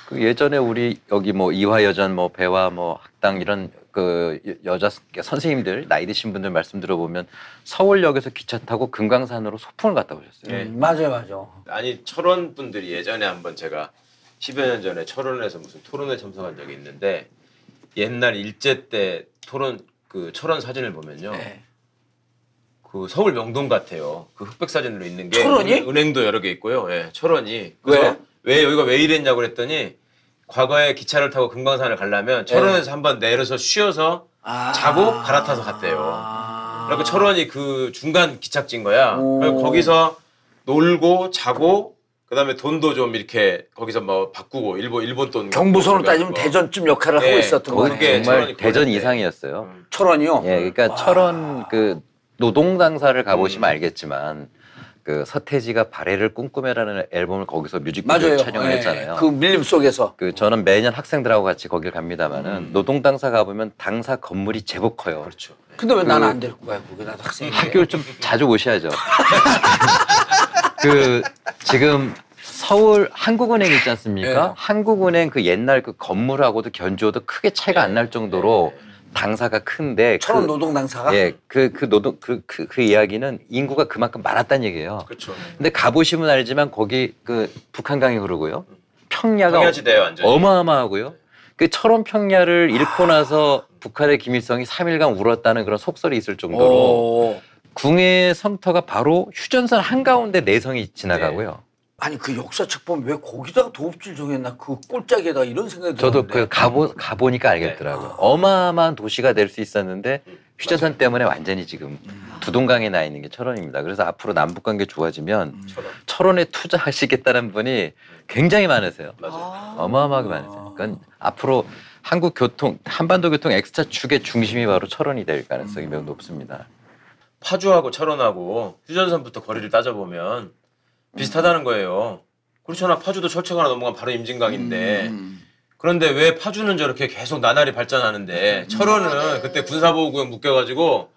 그 예전에 우리 여기 뭐 이화여전 뭐 배화 뭐 학당 이런 그 여- 여자 선생님들 나이 드신 분들 말씀 들어보면 서울역에서 기차 타고 금강산으로 소풍을 갔다 오셨어요. 예. 음, 맞아요, 맞아. 아니 철원 분들이 예전에 한번 제가 10여 년 전에 철원에서 무슨 토론회 참석한 적이 있는데 옛날 일제 때 토론 그 철원 사진을 보면요. 네. 그 서울 명동 같아요. 그 흑백 사진으로 있는 게 철원이? 은- 은행도 여러 개 있고요. 예, 철원이. 그래서 왜? 왜 여기가 왜 이랬냐고 그랬더니 과거에 기차를 타고 금강산을 가려면 철원에서 한 번 내려서 쉬어서 아. 자고 갈아타서 갔대요. 아. 그리고 철원이 그 중간 기착지인 거야. 오. 그래서 거기서 놀고 자고 그다음에 돈도 좀 이렇게 거기서 뭐 바꾸고 일본 일본 돈 경부선으로 따지면 뭐. 대전쯤 역할을 네, 하고 있었던 거네. 그게 정말 철원이 대전. 이상이었어요. 음. 철원이요? 예, 그러니까 와. 철원 그 노동당사를 가보시면 음. 알겠지만 그 서태지가 발해를 꿈꾸며라는 앨범을 거기서 뮤직비디오. 촬영을 예, 했잖아요. 그 밀림 속에서. 그 저는 매년 학생들하고 같이 거길 갑니다만은 음. 노동당사 가보면 당사 건물이 제법 커요. 그렇죠. 근데 왜 그- 나는 안 데리고 가요? 거기 나도 학생이. 학교를 좀 자주 오셔야죠. [laughs] 그 지금 서울 한국은행 있지 않습니까? 네. 한국은행 그 옛날 그 건물하고도 견주어도 크게 차이가 안 날 정도로 당사가 큰데 철원 그, 노동 당사가. 예, 그, 그 노동, 그, 그, 그 이야기는 인구가 그만큼 많았다는 얘기예요. 그렇죠. 근데 가보시면 알지만 거기 그 북한강이 흐르고요. 평야가 평야지대요 완전. 어마어마하고요. 그 철원 평야를 잃고 나서 북한의 김일성이 3일간 울었다는 그런 속설이 있을 정도로 오. 궁의 성터가 바로 휴전선 한가운데 내성이 지나가고요. 아니 그 역사책 보면 왜 거기다가 도읍질 정했나 그 꼴짝에다 이런 생각이 저도 들었는데. 그 가보 가보니까 알겠더라고요. 네. 어마어마한 도시가 될 수 있었는데 휴전선 때문에 완전히 지금 음. 두동강에 나 있는 게 철원입니다. 그래서 앞으로 남북 관계 좋아지면 음. 철원. 철원에 투자하시겠다는 분이 굉장히 많으세요. 맞아요. 아. 어마어마하게 많으세요. 그러니까 앞으로 한국 교통 한반도 교통 엑스차 축의 중심이 바로 철원이 될 가능성이 매우 높습니다. 파주하고 철원하고 휴전선부터 거리를 따져보면 비슷하다는 거예요. 그렇잖아. 파주도 철책 하나 넘어가면 바로 임진강인데 음. 그런데 왜 파주는 저렇게 계속 나날이 발전하는데 철원은 네. 그때 군사보호구역 묶여가지고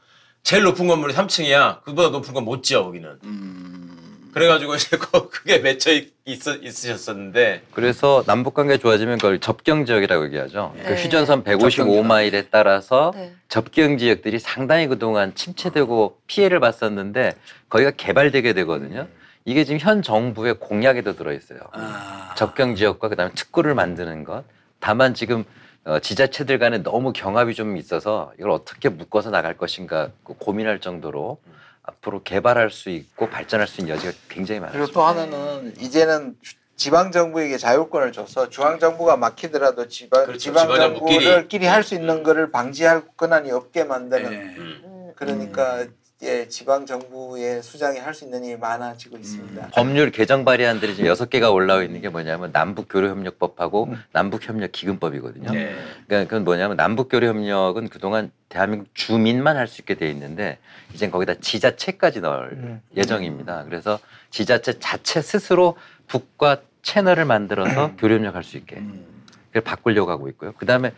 제일 높은 건물이 3층이야. 그보다 높은 건 못 지어 거기는. 음. 그래가지고 이제 거- 그게 맺혀 있, 있, 있으셨었는데 그래서 남북 관계 좋아지면 그걸 접경 지역이라고 얘기하죠. 그 네. 휴전선 155마일에 따라서 네. 접경 지역들이 상당히 그동안 침체되고 피해를 봤었는데 거기가 개발되게 되거든요. 이게 지금 현 정부의 공약에도 들어 있어요. 아. 접경 지역과 그다음에 특구를 만드는 것. 다만 지금 어, 지자체들 간에 너무 경합이 좀 있어서 이걸 어떻게 묶어서 나갈 것인가 그 고민할 정도로 앞으로 개발할 수 있고 발전할 수 있는 여지가 굉장히 많아요. 그리고 또 하나는 이제는 주- 지방 정부에게 자율권을 줘서 중앙 정부가 막히더라도 지방 그렇죠. 지방 정부끼리. 정부들끼리 할 수 있는 거를 방지할 권한이 없게 만드는 네. 음. 음. 그러니까 예, 지방 정부의 수장이 할 수 있는 일이 많아지고 있습니다. 법률 개정 발의안들이 지금 여섯 개가 올라와 있는 게 뭐냐면 남북 교류 협력법하고 남북 협력 기금법이거든요. 네. 그러니까 그건 뭐냐면 남북 교류 협력은 그동안 대한민국 주민만 할 수 있게 돼 있는데 이젠 거기다 지자체까지 넣을 음. 예정입니다. 그래서 지자체 자체 스스로 북과 채널을 만들어서 교류 협력할 수 있게 음. 그걸 바꾸려고 하고 있고요. 그다음에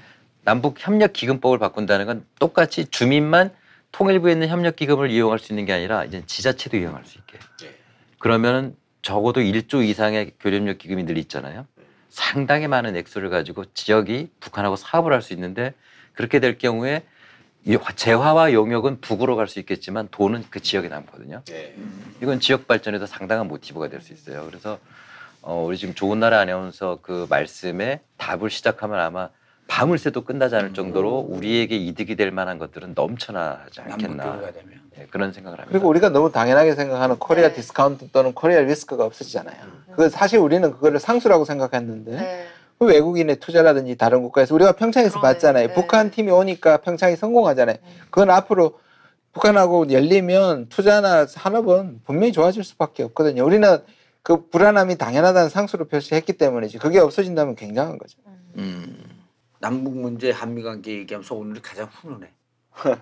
남북 협력 기금법을 바꾼다는 건 똑같이 주민만 통일부에 있는 협력 기금을 이용할 수 있는 게 아니라 이제 지자체도 이용할 수 있게. 네. 그러면은 적어도 1조 이상의 교류협력 기금이 늘 있잖아요. 상당히 많은 액수를 가지고 지역이 북한하고 사업을 할 수 있는데 그렇게 될 경우에 이 재화와 용역은 북으로 갈 수 있겠지만 돈은 그 지역에 남거든요. 네. 이건 지역 발전에도 상당한 모티브가 될 수 있어요. 그래서 어, 우리 지금 좋은 나라 아나운서 그 말씀에 답을 시작하면 아마 밤을 새도 끝나지 음. 않을 정도로 우리에게 이득이 될 만한 것들은 넘쳐나지 않겠나. 예, 그런 생각을 합니다. 그리고 우리가 너무 당연하게 생각하는 코리아 네. 디스카운트 또는 코리아 리스크가 없어지잖아요. 그 사실 우리는 그거를 상수라고 생각했는데 네. 그 외국인의 투자라든지 다른 국가에서 우리가 평창에서 그러네. 봤잖아요. 네. 북한 팀이 오니까 평창이 성공하잖아요. 그건 앞으로 북한하고 열리면 투자나 산업은 분명히 좋아질 수밖에 없거든요. 우리는 그 불안함이 당연하다는 상수로 표시했기 때문이지. 그게 없어진다면 굉장한 거죠. 음. 남북 문제, 한미 관계 얘기하면서 오늘이 가장 훈훈해.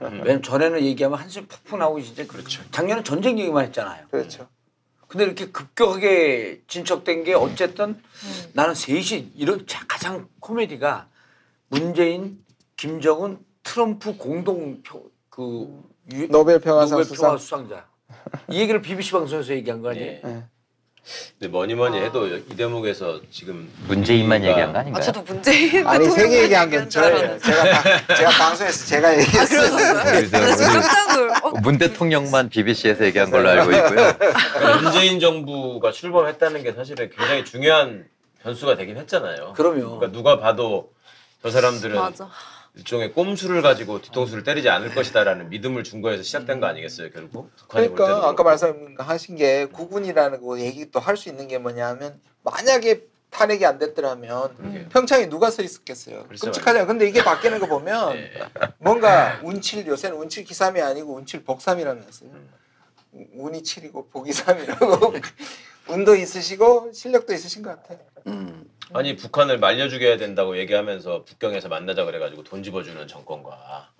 왜냐면 전에는 얘기하면 한숨 푹푹 나오고 진짜 그렇죠. 작년에 전쟁 얘기만 했잖아요. 그렇죠. 근데 이렇게 급격하게 진척된 게 어쨌든 나는 셋이 이런 자- 가장 코미디가 문재인, 김정은, 트럼프 공동 표, 그 유- 노벨 평화상 노벨 수상. 평화 수상자. 이 얘기를 BBC 방송에서 얘기한 거 아니에요? 예. 네. 근데 뭐니 뭐니 해도 이 대목에서 지금 문재인만 우리가- 얘기한 거 아 아닌가요? 저도 문재인 아니 대통령 세계 얘기한 얘기한 건줄 저예요. 알았는데. 제가 방- 제가 방송에서 제가 아 얘기했어요. 그러셨어요? 그래서 나 지금 우리- 깜짝 놀. 어, 문 대통령만 BBC에서 얘기한 걸로 알고 있고요. 그러니까 문재인 정부가 출범했다는 게 사실은 굉장히 중요한 변수가 되긴 했잖아요. 그럼요. 그러니까 누가 봐도 저 사람들은 맞아. 일종의 꼼수를 가지고 뒤통수를 때리지 않을 것이다라는 믿음을 준 거에서 시작된 거 아니겠어요, 결국? 그러니까 아까. 말씀하신 게 구군이라는 거 얘기 또 할 수 있는 게 뭐냐면 만약에 탄핵이 안 됐더라면 그러게요. 평창에 누가 서 있었겠어요. 끔찍하잖아요. 근데 이게 바뀌는 거 보면 예. 뭔가 운칠 요새는 운칠 기삼이 아니고 운칠 복삼이라는 했어요. 운이 칠이고 복이 삼이라고 운도 있으시고 실력도 있으신 것 같아요. 음. 아니 북한을 말려 죽여야 된다고 얘기하면서 북경에서 만나자 그래가지고 돈 집어주는 정권과. [laughs]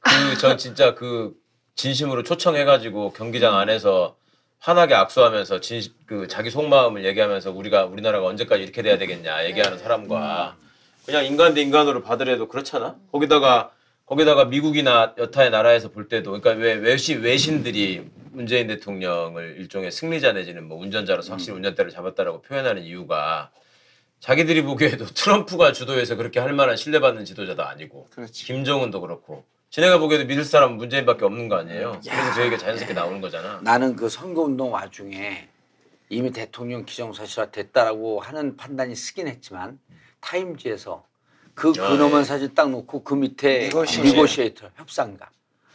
그 전 진짜 그 진심으로 초청해가지고 경기장 안에서 환하게 악수하면서 진, 그 자기 속마음을 얘기하면서 우리가 우리나라가 언제까지 이렇게 돼야 되겠냐 얘기하는 사람과. 그냥 인간 대 인간으로 받으래도 그렇잖아. 거기다가 거기다가 미국이나 여타의 나라에서 볼 때도 그러니까 왜 외신 외신들이 문재인 대통령을 일종의 승리자 내지는 뭐 운전자로서 확실히 운전대를 잡았다라고 표현하는 이유가 자기들이 보기에도 [laughs] 트럼프가 주도해서 그렇게 할 만한 신뢰받는 지도자도 아니고 그렇지. 김정은도 그렇고 지네가 보기에도 믿을 사람은 문재인밖에 없는 거 아니에요. 그래서 그 얘기가 자연스럽게 나오는 거잖아. 나는 그 선거운동 와중에 이미 대통령 기정사실화 됐다라고 하는 판단이 서긴 했지만 타임지에서 그 아, 근엄한 예. 사진 딱 놓고 그 밑에 negotiator. negotiator 협상가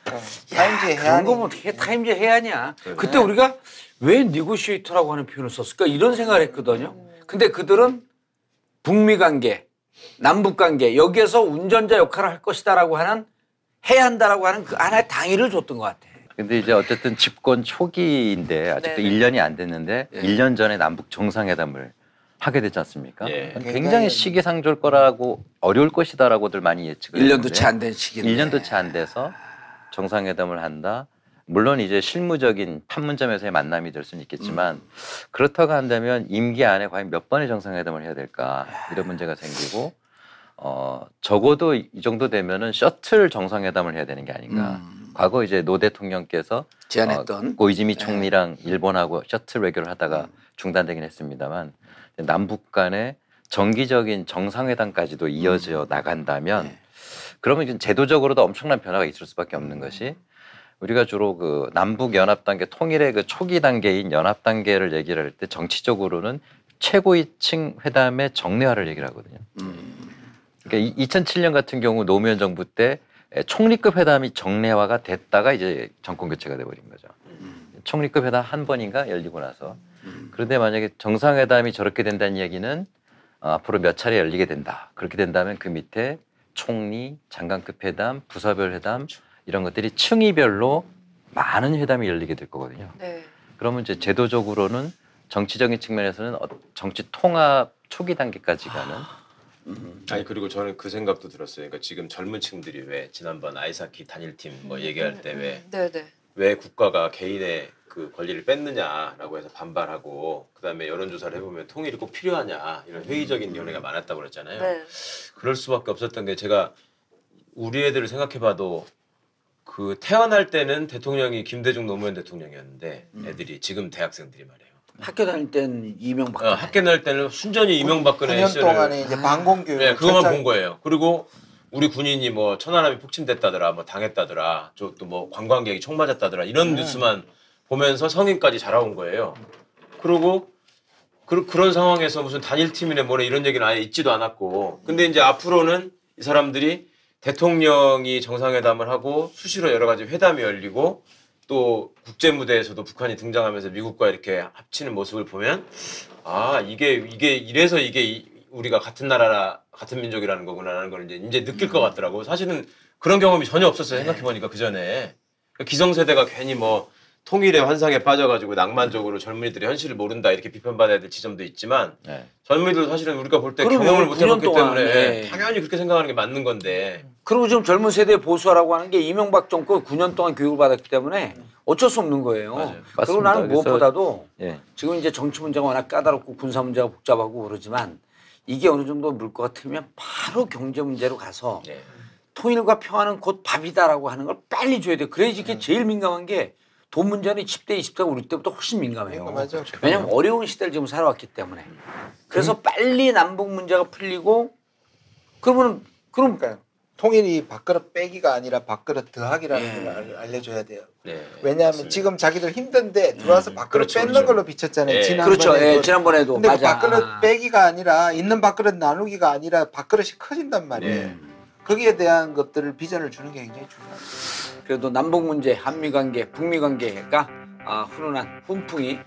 타임지 그런 혜안이 거면 어떻게 타임지 해야냐 그래. 그때 우리가 왜 negotiator라고 하는 표현을 썼을까 이런 생각을 했거든요 근데 그들은 북미 관계 남북 관계 여기에서 운전자 역할을 할 것이다라고 하는 해야 한다라고 하는 그 하나의 당위를 줬던 것 같아 근데 이제 어쨌든 집권 초기인데 아직도 네네. 1년이 안 됐는데 예. 1년 전에 남북 정상회담을 하게 됐지 않습니까? 예. 굉장히 시기상조일 거라고 어려울 것이다라고들 많이 예측을 1년도 했는데 채안 된 시기인데 1년도 채 안 돼서 정상회담을 한다. 물론 이제 실무적인 판문점에서의 만남이 될 수는 있겠지만 그렇다고 한다면 임기 안에 과연 몇 번의 정상회담을 해야 될까 이런 문제가 생기고 어 적어도 이 정도 되면은 셔틀 정상회담을 해야 되는 게 아닌가. 음, 과거 이제 노 대통령께서 제안했던 어, 고이즈미 총리랑 일본하고 셔틀 외교를 하다가 음. 중단되긴 했습니다만 남북 간의 정기적인 정상회담까지도 이어져 나간다면 네. 그러면 이제 제도적으로도 엄청난 변화가 있을 수밖에 없는 것이 우리가 주로 그 남북 연합 단계 통일의 그 초기 단계인 연합 단계를 얘기를 할 때 정치적으로는 최고위층 회담의 정례화를 얘기를 하거든요. 음, 그러니까 2007년 같은 경우 노무현 정부 때 총리급 회담이 정례화가 됐다가 이제 정권 교체가 돼버린 거죠. 총리급 회담 한 번인가 열리고 나서 음. 그런데 만약에 정상회담이 저렇게 된다는 이야기는 어, 앞으로 몇 차례 열리게 된다. 그렇게 된다면 그 밑에 총리, 장관급 회담, 부서별 회담 이런 것들이 층위별로 많은 회담이 열리게 될 거거든요. 네. 그러면 이제 제도적으로는 정치적인 측면에서는 어- 정치 통합 초기 단계까지 가는 음. 아니 그리고 저는 그 생각도 들었어요. 그러니까 지금 젊은 층들이 왜 지난번 아이사키 단일팀 뭐 얘기할 때 왜왜 네네. 국가가 개인의 그 권리를 뺐느냐라고 해서 반발하고 그다음에 여론조사를 해보면 통일이 꼭 필요하냐 이런 회의적인 연애가 많았다고 그랬잖아요. 네. 그럴 수밖에 없었던 게 제가 우리 애들을 생각해봐도 그 태어날 때는 대통령이 김대중 노무현 대통령이었는데 애들이 지금 대학생들이 말이에요. 학교 다닐 땐 이명박 어, 학교 다닐 때는 순전히 이명박근혜 9년 시절을 동안에 이제 방공교육 네, 그것만 철저히- 본 거예요. 그리고 우리 군인이 뭐 천안함이 폭침됐다더라, 뭐 당했다더라, 저 또 뭐 관광객이 총 맞았다더라 이런 뉴스만 보면서 성인까지 자라온 거예요. 그리고 그, 그런 상황에서 무슨 단일팀이네 뭐네 이런 얘기는 아예 있지도 않았고. 근데 이제 앞으로는 이 사람들이 대통령이 정상회담을 하고 수시로 여러 가지 회담이 열리고 또 국제 무대에서도 북한이 등장하면서 미국과 이렇게 합치는 모습을 보면 아 이게 이게 이래서 이게 이- 우리가 같은 나라라 같은 민족이라는 거구나라는 걸 이제 이제 느낄 것 같더라고. 사실은 그런 경험이 전혀 없었어요 생각해 보니까 그 전에. 기성세대가 괜히 뭐 통일의 환상에 빠져가지고 낭만적으로 젊은이들이 현실을 모른다 이렇게 비판받아야 될 지점도 있지만 네. 젊은이들 사실은 우리가 볼 때. 경험을 못 9년 해봤기 동안, 때문에 예. 당연히 그렇게 생각하는 게 맞는 건데 그리고 지금 젊은 세대 보수라고 하는 게 이명박 정권 9년 동안 교육을 받았기 때문에 어쩔 수 없는 거예요. 맞아요. 그리고 맞습니다. 나는 무엇보다도 예. 지금 이제 정치 문제가 워낙 까다롭고 군사 문제가 복잡하고 그러지만 이게 어느 정도 물꼬가 트면 바로 경제 문제로 가서 예. 통일과 평화는 곧 밥이다라고 하는 걸 빨리 줘야 돼요. 그래야지 음. 이게 제일 민감한 게 돈 문제는 10대, 20대가 우리 때보다 훨씬 민감해요. 그러니까 맞아. 왜냐하면 어려운 시대를 지금 살아왔기 때문에. 음. 그래서 빨리 남북 문제가 풀리고 그러면 그럼 그러니까 통일이 밥그릇 빼기가 아니라 밥그릇 더하기라는 예. 걸 알- 알려줘야 돼요. 네. 왜냐하면 맞습니다. 지금 자기들 힘든데 들어와서 밥그릇 그렇죠, 뺏는 그렇죠. 걸로 비쳤잖아요. 예. 지난번에. 그렇죠. 예, 그- 지난번에도 근데 그 맞아. 밥그릇 아. 빼기가 아니라 있는 밥그릇 나누기가 아니라 밥그릇이 커진단 말이에요. 예. 거기에 대한 것들을 비전을 주는 게 굉장히 중요해요. 그래도 남북 문제, 한미 관계, 북미 관계가 아, 훈훈한 훈풍이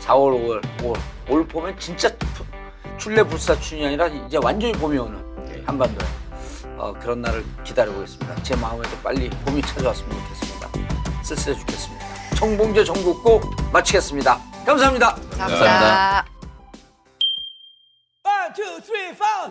4월, 5월, 5월 올 봄에 진짜 출래불사춘이 아니라 이제 완전히 봄이 오는 네. 한반도에 어, 그런 날을 기다리고 있습니다. 제 마음에도 빨리 봄이 찾아왔으면 좋겠습니다. 쓸쓸해 죽겠습니다. 청봉제 전국고 마치겠습니다. 감사합니다. 감사합니다. 감사합니다. One, two, three, four.